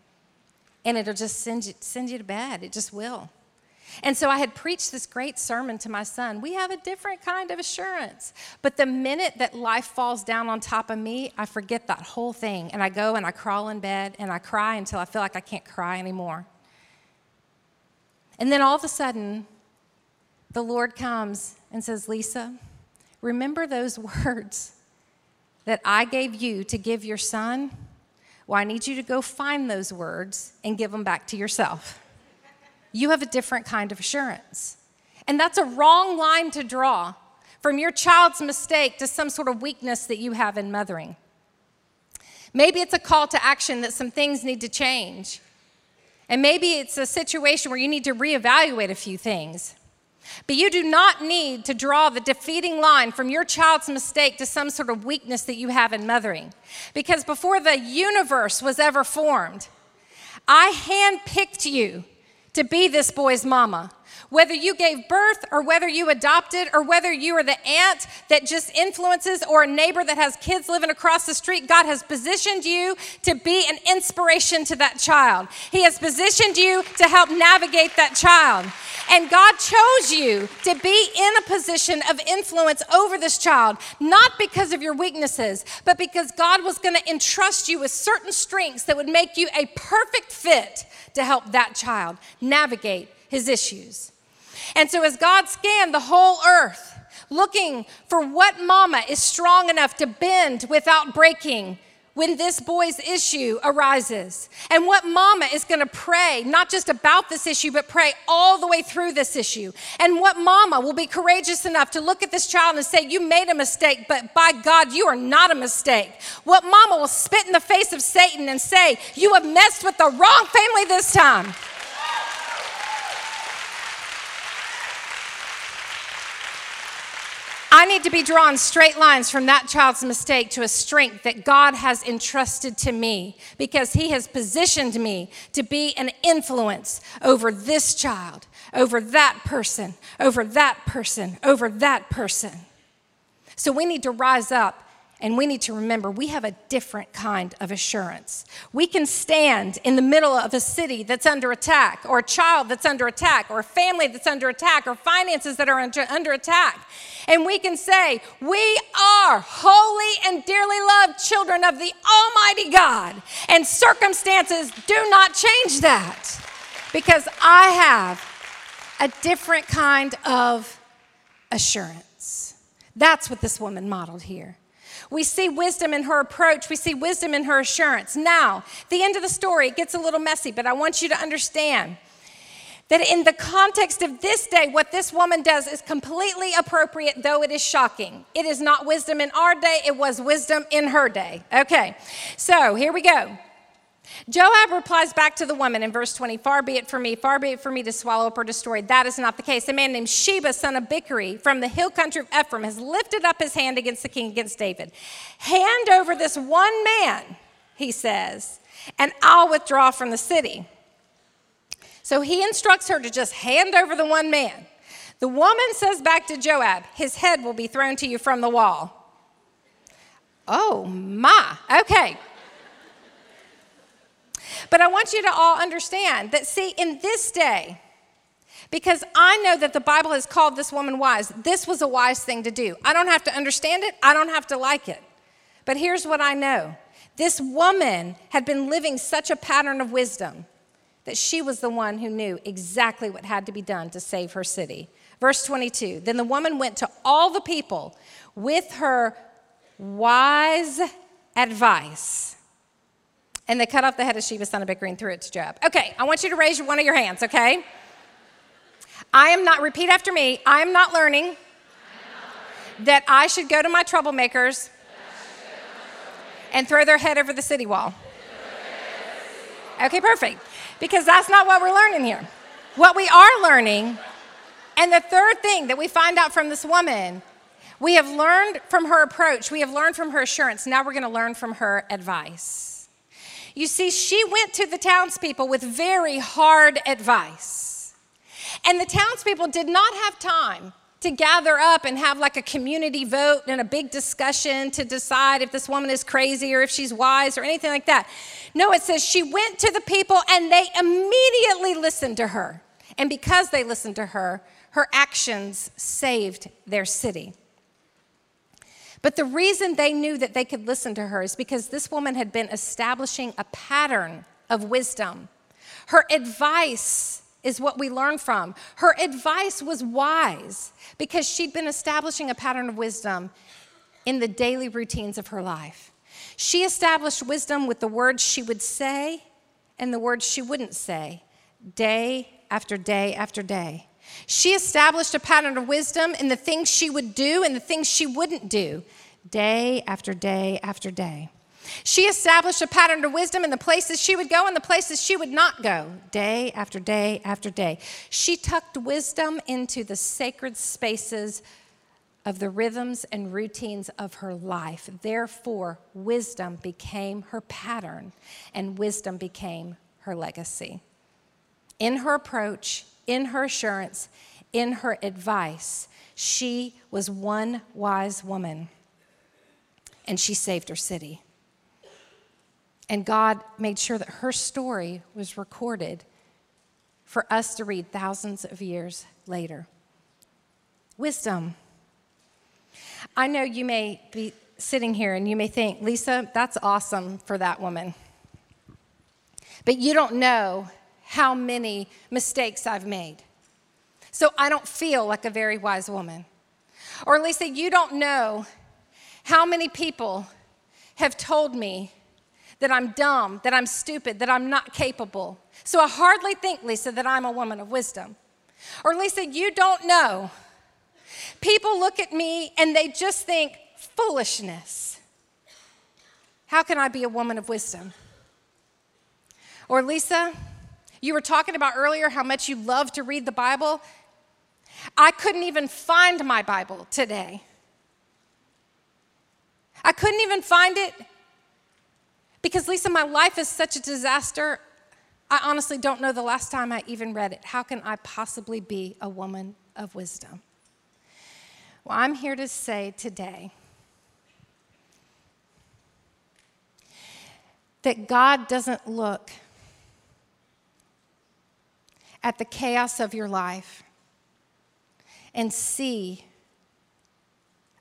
And it'll just send you, send you to bed. It just will. And so I had preached this great sermon to my son. We have a different kind of assurance. But the minute that life falls down on top of me, I forget that whole thing. And I go and I crawl in bed and I cry until I feel like I can't cry anymore. And then all of a sudden, the Lord comes and says, Lysa, Remember those words that I gave you to give your son? Well, I need you to go find those words and give them back to yourself. You have a different kind of assurance. And that's a wrong line to draw from your child's mistake to some sort of weakness that you have in mothering. Maybe it's a call to action that some things need to change. And maybe it's a situation where you need to reevaluate a few things. But you do not need to draw the defeating line from your child's mistake to some sort of weakness that you have in mothering. Because before the universe was ever formed, I handpicked you to be this boy's mama. Whether you gave birth or whether you adopted or whether you are the aunt that just influences or a neighbor that has kids living across the street, God has positioned you to be an inspiration to that child. He has positioned you to help navigate that child. And God chose you to be in a position of influence over this child, not because of your weaknesses, but because God was going to entrust you with certain strengths that would make you a perfect fit to help that child navigate his issues. And so, as God scanned the whole earth, looking for what mama is strong enough to bend without breaking, when this boy's issue arises. And what mama is going to pray, not just about this issue, but pray all the way through this issue. And what mama will be courageous enough to look at this child and say, You made a mistake, but by God, you are not a mistake. What mama will spit in the face of Satan and say, You have messed with the wrong family this time. I need to be drawn straight lines from that child's mistake to a strength that God has entrusted to me because He has positioned me to be an influence over this child, over that person, over that person, over that person. So we need to rise up and we need to remember we have a different kind of assurance. We can stand in the middle of a city that's under attack, or a child that's under attack, or a family that's under attack, or finances that are under, under attack. And we can say, We are holy and dearly loved children of the Almighty God. And circumstances do not change that because I have a different kind of assurance. That's what this woman modeled here. We see wisdom in her approach. We see wisdom in her assurance. Now, the end of the story, it gets a little messy, but I want you to understand that in the context of this day, what this woman does is completely appropriate, though it is shocking. It is not wisdom in our day, it was wisdom in her day. Okay, so here we go. Joab replies back to the woman in verse 20 Far be it from me, far be it from me to swallow up or destroy. That is not the case. A man named Sheba, son of Bichri, from the hill country of Ephraim, has lifted up his hand against the king, against David. Hand over this one man, he says, and I'll withdraw from the city. So he instructs her to just hand over the one man. The woman says back to Joab, His head will be thrown to you from the wall. Oh, my. Okay. But I want you to all understand that, see, in this day, because I know that the Bible has called this woman wise, this was a wise thing to do. I don't have to understand it, I don't have to like it. But here's what I know this woman had been living such a pattern of wisdom that she was the one who knew exactly what had to be done to save her city. Verse 22 Then the woman went to all the people with her wise advice and they cut off the head of Sheba, son of Bichri, and threw it to Joab. Okay, I want you to raise one of your hands, okay? I am not, repeat after me, I am not learning that I should go to my troublemakers and throw their head over the city wall. Okay, perfect. Because that's not what we're learning here. What we are learning, and the third thing that we find out from this woman, we have learned from her approach, we have learned from her assurance. Now we're going to learn from her advice. You see, she went to the townspeople with very hard advice. And the townspeople did not have time to gather up and have like a community vote and a big discussion to decide if this woman is crazy or if she's wise or anything like that. No, it says she went to the people and they immediately listened to her. And because they listened to her, her actions saved their city. But the reason they knew that they could listen to her is because this woman had been establishing a pattern of wisdom. Her advice is what we learn from. Her advice was wise because she'd been establishing a pattern of wisdom in the daily routines of her life. She established wisdom with the words she would say and the words she wouldn't say, day after day after day. She established a pattern of wisdom in the things she would do and the things she wouldn't do, day after day after day. She established a pattern of wisdom in the places she would go and the places she would not go, day after day after day. She tucked wisdom into the sacred spaces of the rhythms and routines of her life. Therefore, wisdom became her pattern and wisdom became her legacy. In her approach, in her assurance, in her advice, she was one wise woman and she saved her city. And God made sure that her story was recorded for us to read thousands of years later. Wisdom. I know you may be sitting here and you may think, Lysa, that's awesome for that woman. But you don't know how many mistakes I've made. So I don't feel like a very wise woman. Or Lysa, you don't know how many people have told me that I'm dumb, that I'm stupid, that I'm not capable? So I hardly think, Lysa, that I'm a woman of wisdom. Or, Lysa, you don't know. People look at me and they just think, foolishness. How can I be a woman of wisdom? Or, Lysa, you were talking about earlier how much you love to read the Bible. I couldn't even find my Bible today. I couldn't even find it because, Lysa, my life is such a disaster. I honestly don't know the last time I even read it. How can I possibly be a woman of wisdom? Well, I'm here to say today that God doesn't look at the chaos of your life and see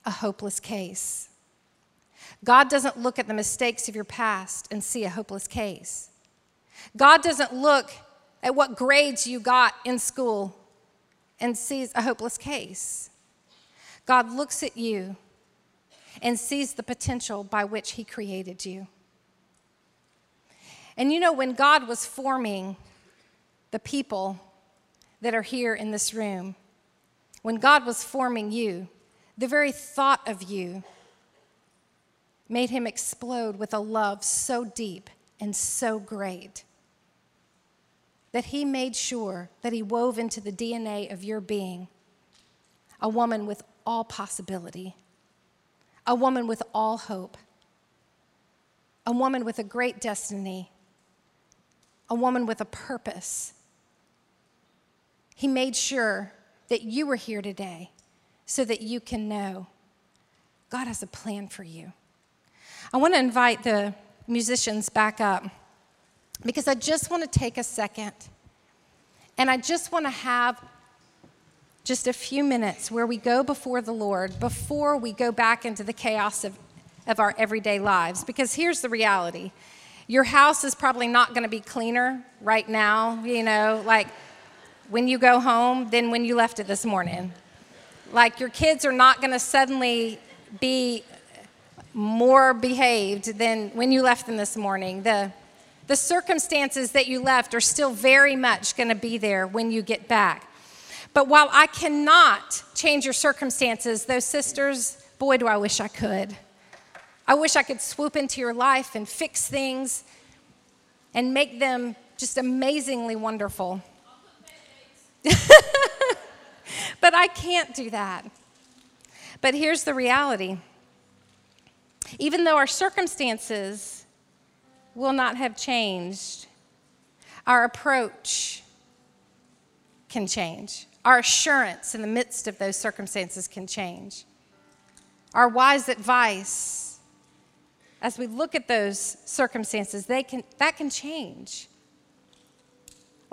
a hopeless case. God doesn't look at the mistakes of your past and see a hopeless case. God doesn't look at what grades you got in school and sees a hopeless case. God looks at you and sees the potential by which He created you. And you know, when God was forming the people that are here in this room, when God was forming you, the very thought of you made him explode with a love so deep and so great that he made sure that he wove into the DNA of your being a woman with all possibility, a woman with all hope, a woman with a great destiny, a woman with a purpose. He made sure that you were here today so that you can know God has a plan for you. I want to invite the musicians back up because I just want to take a second and I just want to have just a few minutes where we go before the Lord before we go back into the chaos of, of our everyday lives. Because here's the reality your house is probably not going to be cleaner right now, you know, like when you go home than when you left it this morning. Like your kids are not going to suddenly be more behaved than when you left them this morning. The, the circumstances that you left are still very much going to be there when you get back. But while I cannot change your circumstances, those sisters, boy, do I wish I could. I wish I could swoop into your life and fix things and make them just amazingly wonderful. but I can't do that. But here's the reality even though our circumstances will not have changed, our approach can change. Our assurance in the midst of those circumstances can change. Our wise advice, as we look at those circumstances, they can, that can change.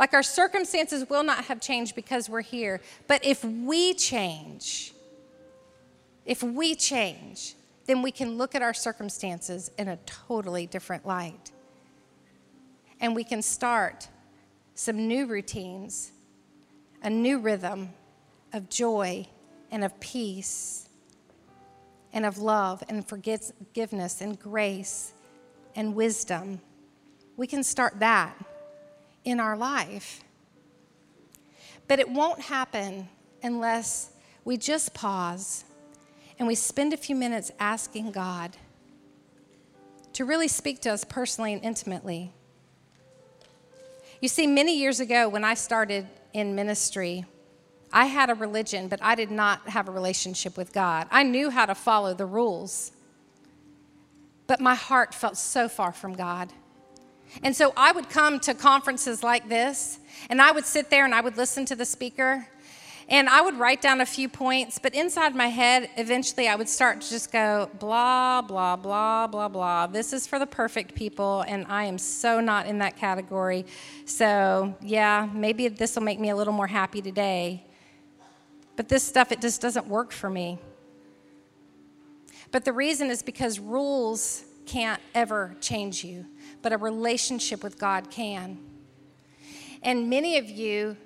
Like our circumstances will not have changed because we're here, but if we change, if we change, then we can look at our circumstances in a totally different light. And we can start some new routines, a new rhythm of joy and of peace and of love and forgiveness and grace and wisdom. We can start that in our life. But it won't happen unless we just pause and we spend a few minutes asking God to really speak to us personally and intimately. You see, many years ago when I started in ministry, I had a religion, but I did not have a relationship with God. I knew how to follow the rules, but my heart felt so far from God. And so I would come to conferences like this, and I would sit there and I would listen to the speaker, and I would write down a few points, but inside my head, eventually I would start to just go, blah, blah, blah, blah, blah. This is for the perfect people, and I am so not in that category. So, yeah, maybe this will make me a little more happy today. But this stuff, it just doesn't work for me. But the reason is because rules can't ever change you but a relationship with God can. And many of you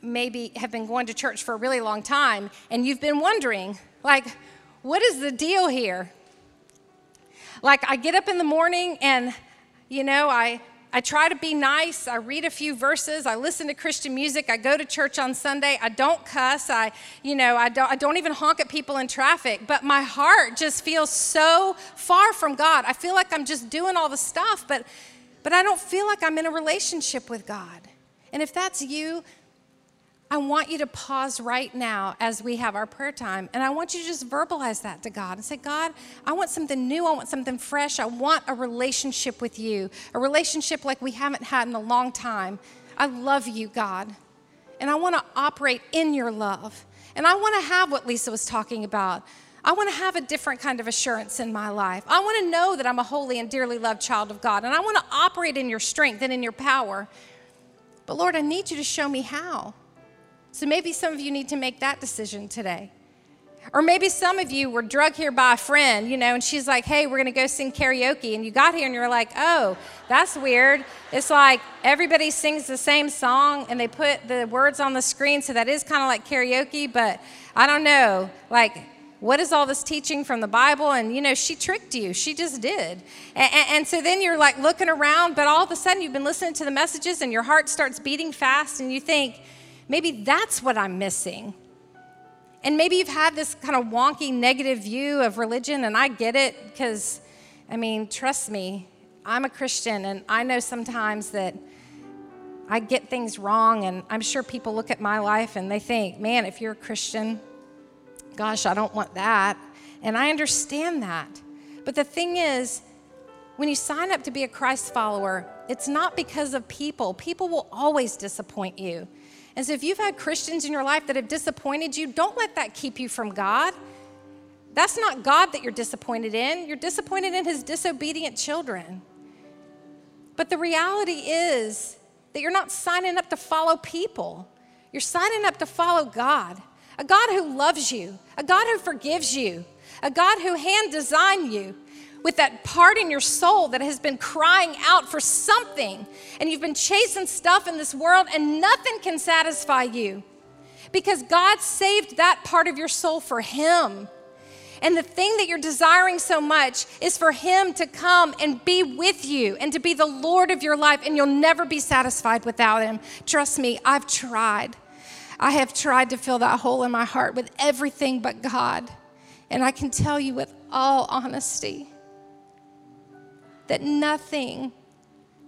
maybe have been going to church for a really long time and you've been wondering, like, what is the deal here? Like, I get up in the morning and, you know, I, I try to be nice. I read a few verses. I listen to Christian music. I go to church on Sunday. I don't cuss. I, you know, I don't, I don't even honk at people in traffic. But my heart just feels so far from God. I feel like I'm just doing all the stuff, but, but I don't feel like I'm in a relationship with God. And if that's you, I want you to pause right now as we have our prayer time, and I want you to just verbalize that to God and say, God, I want something new. I want something fresh. I want a relationship with you, a relationship like we haven't had in a long time. I love you, God, and I want to operate in your love. And I want to have what Lysa was talking about. I want to have a different kind of assurance in my life. I want to know that I'm a holy and dearly loved child of God, and I want to operate in your strength and in your power. But Lord, I need you to show me how. So maybe some of you need to make that decision today. Or maybe some of you were drug here by a friend, you know, and she's like, hey, we're to go sing karaoke. And you got here and you're like, oh, that's weird. It's like everybody sings the same song and they put the words on the screen. So that is kind of like karaoke, but I don't know. Like, what is all this teaching from the Bible? And, you know, she tricked you. She just did. And, and, and, so then you're like looking around, but all of a sudden you've been listening to the messages and your heart starts beating fast and you think, Maybe that's what I'm missing. And maybe you've had this kind of wonky negative view of religion, and I get it because, I mean, trust me, I'm a Christian, and I know sometimes that I get things wrong, and I'm sure people look at my life and they think, man, if you're a Christian, gosh, I don't want that. And I understand that. But the thing is, when you sign up to be a Christ follower, it's not because of people. People will always disappoint you. And so if you've had Christians in your life that have disappointed you, don't let that keep you from God. That's not God that you're disappointed in. You're disappointed in his disobedient children. But the reality is that you're not signing up to follow people. You're signing up to follow God, a God who loves you, a God who forgives you, a God who hand designed you, with that part in your soul that has been crying out for something, and you've been chasing stuff in this world, and nothing can satisfy you because God saved that part of your soul for Him. And the thing that you're desiring so much is for Him to come and be with you and to be the Lord of your life, and you'll never be satisfied without Him. Trust me, I've tried. I have tried to fill that hole in my heart with everything but God. And I can tell you with all honesty, that nothing,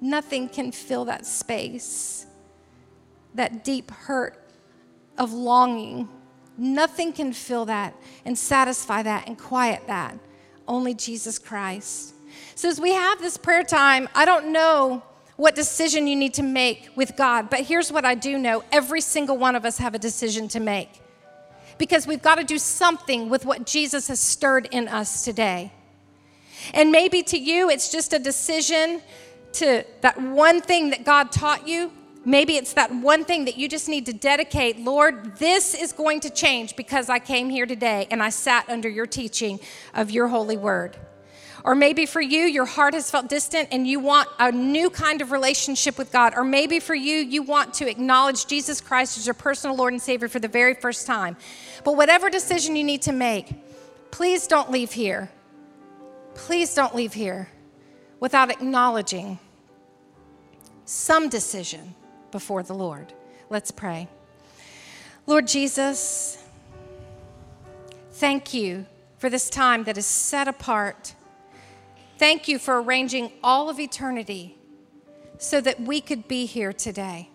nothing can fill that space, that deep hurt of longing. Nothing can fill that and satisfy that and quiet that. Only Jesus Christ. So, as we have this prayer time, I don't know what decision you need to make with God, but here's what I do know every single one of us have a decision to make because we've got to do something with what Jesus has stirred in us today. And maybe to you, it's just a decision to that one thing that God taught you. Maybe it's that one thing that you just need to dedicate. Lord, this is going to change because I came here today and I sat under your teaching of your holy word. Or maybe for you, your heart has felt distant and you want a new kind of relationship with God. Or maybe for you, you want to acknowledge Jesus Christ as your personal Lord and Savior for the very first time. But whatever decision you need to make, please don't leave here please don't leave here without acknowledging some decision before the Lord. Let's pray. Lord Jesus, thank you for this time that is set apart. Thank you for arranging all of eternity so that we could be here today.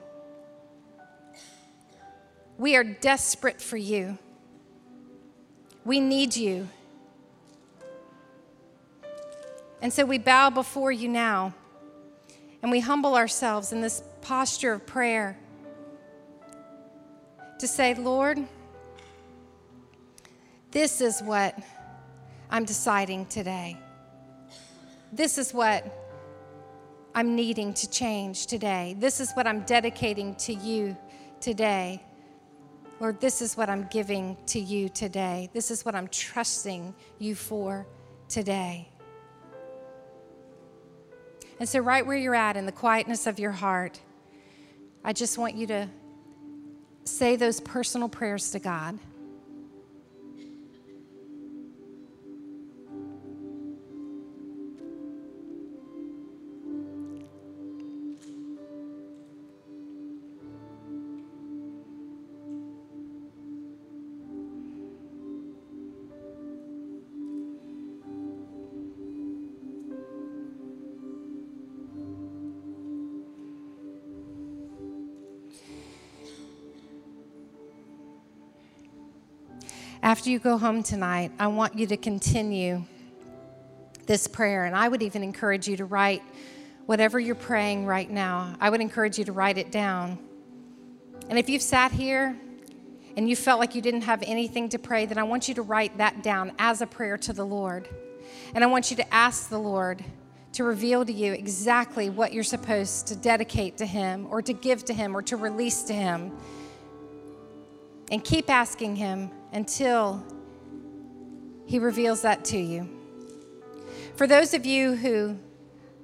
We are desperate for you. We need you. And so we bow before you now and we humble ourselves in this posture of prayer to say, Lord, this is what I'm deciding today. This is what I'm needing to change today. This is what I'm dedicating to you today. Lord, this is what I'm giving to you today. This is what I'm trusting you for today. And so, right where you're at in the quietness of your heart, I just want you to say those personal prayers to God. After you go home tonight, I want you to continue this prayer. And I would even encourage you to write whatever you're praying right now, I would encourage you to write it down. And if you've sat here and you felt like you didn't have anything to pray, then I want you to write that down as a prayer to the Lord. And I want you to ask the Lord to reveal to you exactly what you're supposed to dedicate to Him or to give to Him or to release to Him. And keep asking Him until He reveals that to you. For those of you who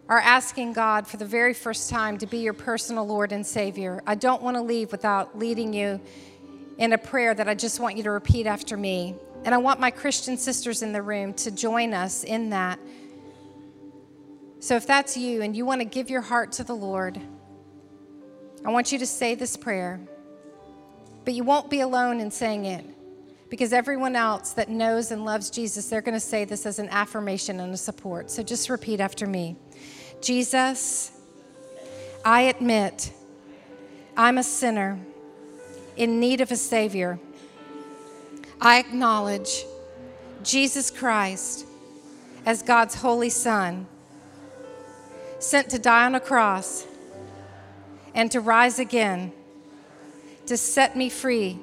are asking God for the very first time to be your personal Lord and Savior, I don't want to leave without leading you in a prayer that I just want you to repeat after me. And I want my Christian sisters in the room to join us in that. So if that's you and you want to give your heart to the Lord, I want you to say this prayer. But you won't be alone in saying it because everyone else that knows and loves Jesus, they're going to say this as an affirmation and a support. So just repeat after me Jesus, I admit I'm a sinner in need of a Savior. I acknowledge Jesus Christ as God's holy Son, sent to die on a cross and to rise again to set me free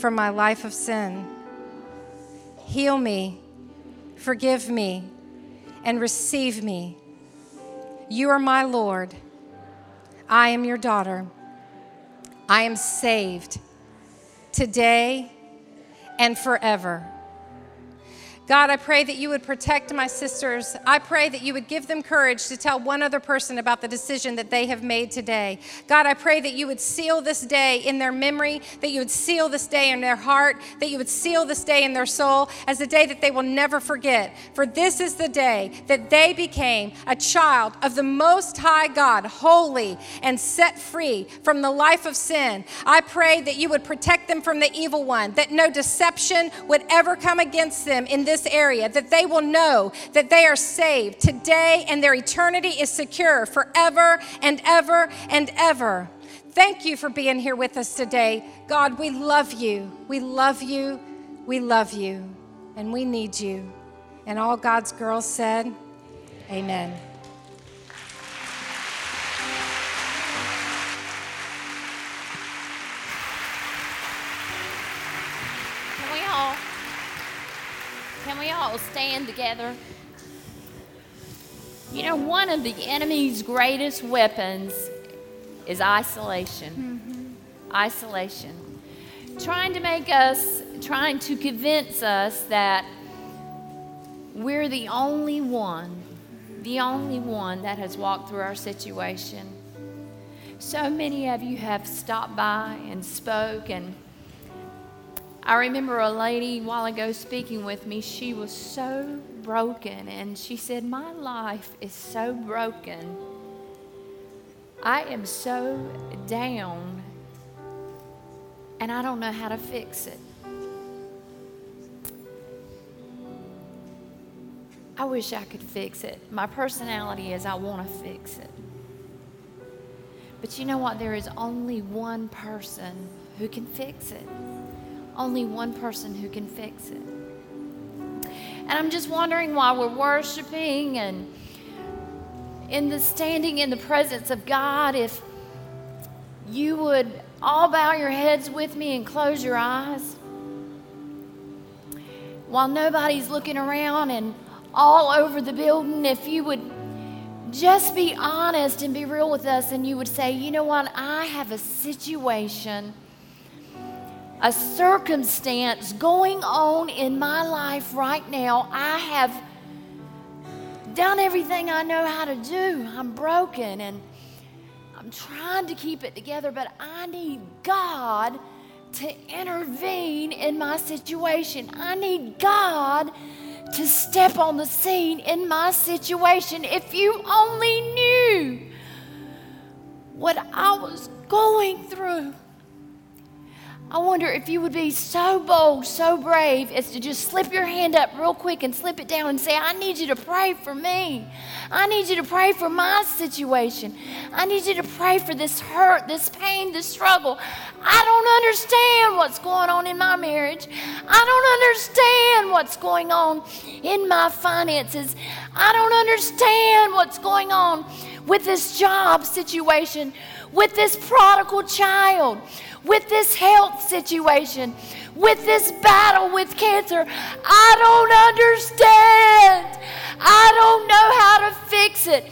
from my life of sin. Heal me, forgive me, and receive me. You are my Lord. I am your daughter. I am saved today and forever. God, I pray that you would protect my sisters. I pray that you would give them courage to tell one other person about the decision that they have made today. God, I pray that you would seal this day in their memory, that you would seal this day in their heart, that you would seal this day in their soul as a day that they will never forget. For this is the day that they became a child of the Most High God, holy and set free from the life of sin. I pray that you would protect them from the evil one, that no deception would ever come against them in this this area, that they will know that they are saved today and their eternity is secure forever and ever and ever. Thank you for being here with us today. God, we love you. We love you. We love you. And we need you. And all God's girls said, Amen. Can we all stand together? You know, one of the enemy's greatest weapons is isolation. Mm-hmm. Isolation. Trying to make us, trying to convince us that we're the only one, the only one that has walked through our situation. So many of you have stopped by and spoke and I remember a lady a while ago speaking with me. She was so broken, and she said, My life is so broken. I am so down, and I don't know how to fix it. I wish I could fix it. My personality is I want to fix it. But you know what? There is only one person who can fix it only one person who can fix it. And I'm just wondering while we're worshiping and in the standing in the presence of God, if you would all bow your heads with me and close your eyes while nobody's looking around and all over the building, if you would just be honest and be real with us and you would say, you know what, I have a situation a circumstance going on in my life right now. I have done everything I know how to do. I'm broken and I'm trying to keep it together, but I need God to intervene in my situation. I need God to step on the scene in my situation. If you only knew what I was going through. I wonder if you would be so bold, so brave as to just slip your hand up real quick and slip it down and say, I need you to pray for me. I need you to pray for my situation. I need you to pray for this hurt, this pain, this struggle. I don't understand what's going on in my marriage. I don't understand what's going on in my finances. I don't understand what's going on with this job situation, with this prodigal child with this health situation, with this battle with cancer. I don't understand. I don't know how to fix it.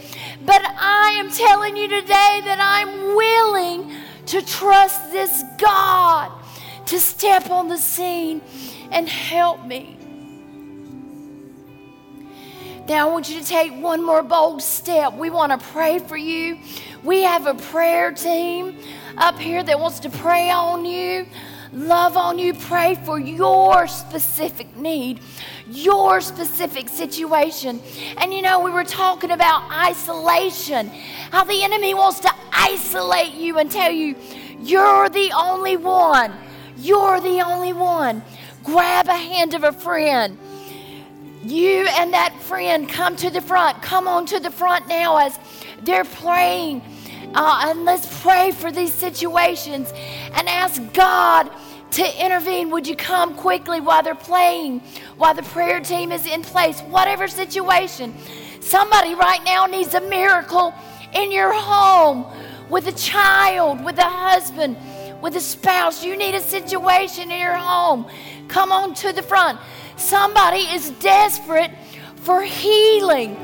But I am telling you today that I'm willing to trust this God to step on the scene and help me. Now, I want you to take one more bold step. We want to pray for you. We have a prayer team up here that wants to pray on you, love on you, pray for your specific need, your specific situation. And you know, we were talking about isolation, how the enemy wants to isolate you and tell you, you're the only one. You're the only one. Grab a hand of a friend. You and that friend come to the front. Come on to the front now as they're praying uh, and let's pray for these situations and ask God to intervene. Would you come quickly while they're playing, while the prayer team is in place, whatever situation? Somebody right now needs a miracle in your home with a child, with a husband, with a spouse. You need a situation in your home. Come on to the front. Somebody is desperate for healing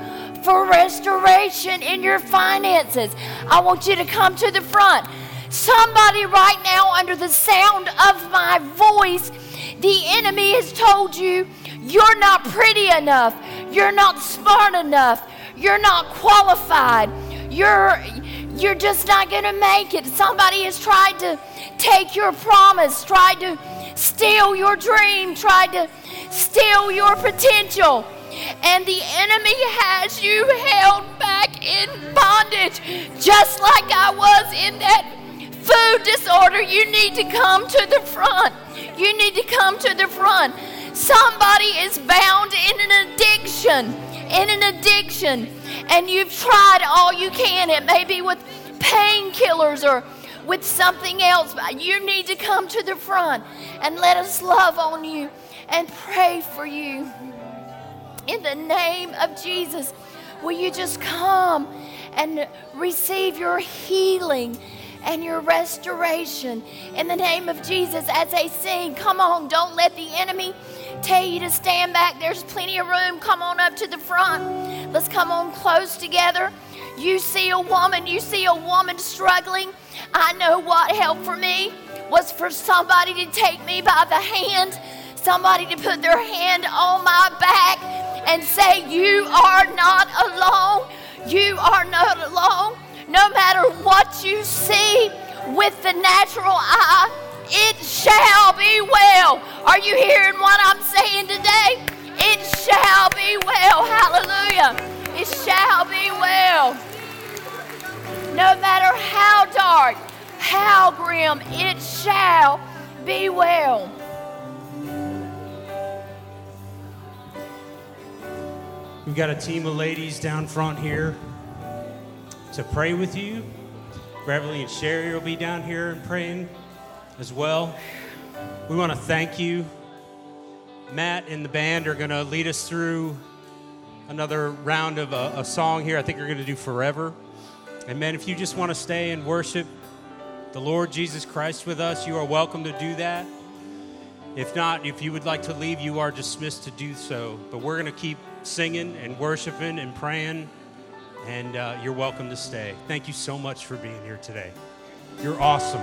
for restoration in your finances. I want you to come to the front. Somebody right now, under the sound of my voice, the enemy has told you you're not pretty enough, you're not smart enough, you're not qualified, you're you're just not going to make it. Somebody has tried to take your promise, tried to steal your dream, tried to steal your potential and the enemy has you held back in bondage, just like I was in that food disorder. You need to come to the front. You need to come to the front. Somebody is bound in an addiction, in an addiction, and you've tried all you can. It may be with painkillers or with something else, but you need to come to the front and let us love on you and pray for you in the name of Jesus. Will you just come and receive your healing and your restoration in the name of Jesus as they sing? Come on, don't let the enemy tell you to stand back. There's plenty of room. Come on up to the front. Let's come on close together. You see a woman, you see a woman struggling. I know what helped for me was for somebody to take me by the hand, somebody to put their hand on my back and say, You are not alone. You are not alone. No matter what you see with the natural eye, it shall be well. Are you hearing what I'm saying today? It shall be well. Hallelujah. It shall be well. No matter how dark, how grim, it shall be well. We've got a team of ladies down front here to pray with you. Beverly and Sherry will be down here and praying as well. We want to thank you. Matt and the band are going to lead us through another round of a, a song here. I think we're going to do Forever. And man, if you just want to stay and worship the Lord Jesus Christ with us, you are welcome to do that. If not, if you would like to leave, you are dismissed to do so. But we're going to keep singing and worshiping and praying, and uh, you're welcome to stay. Thank you so much for being here today. You're awesome.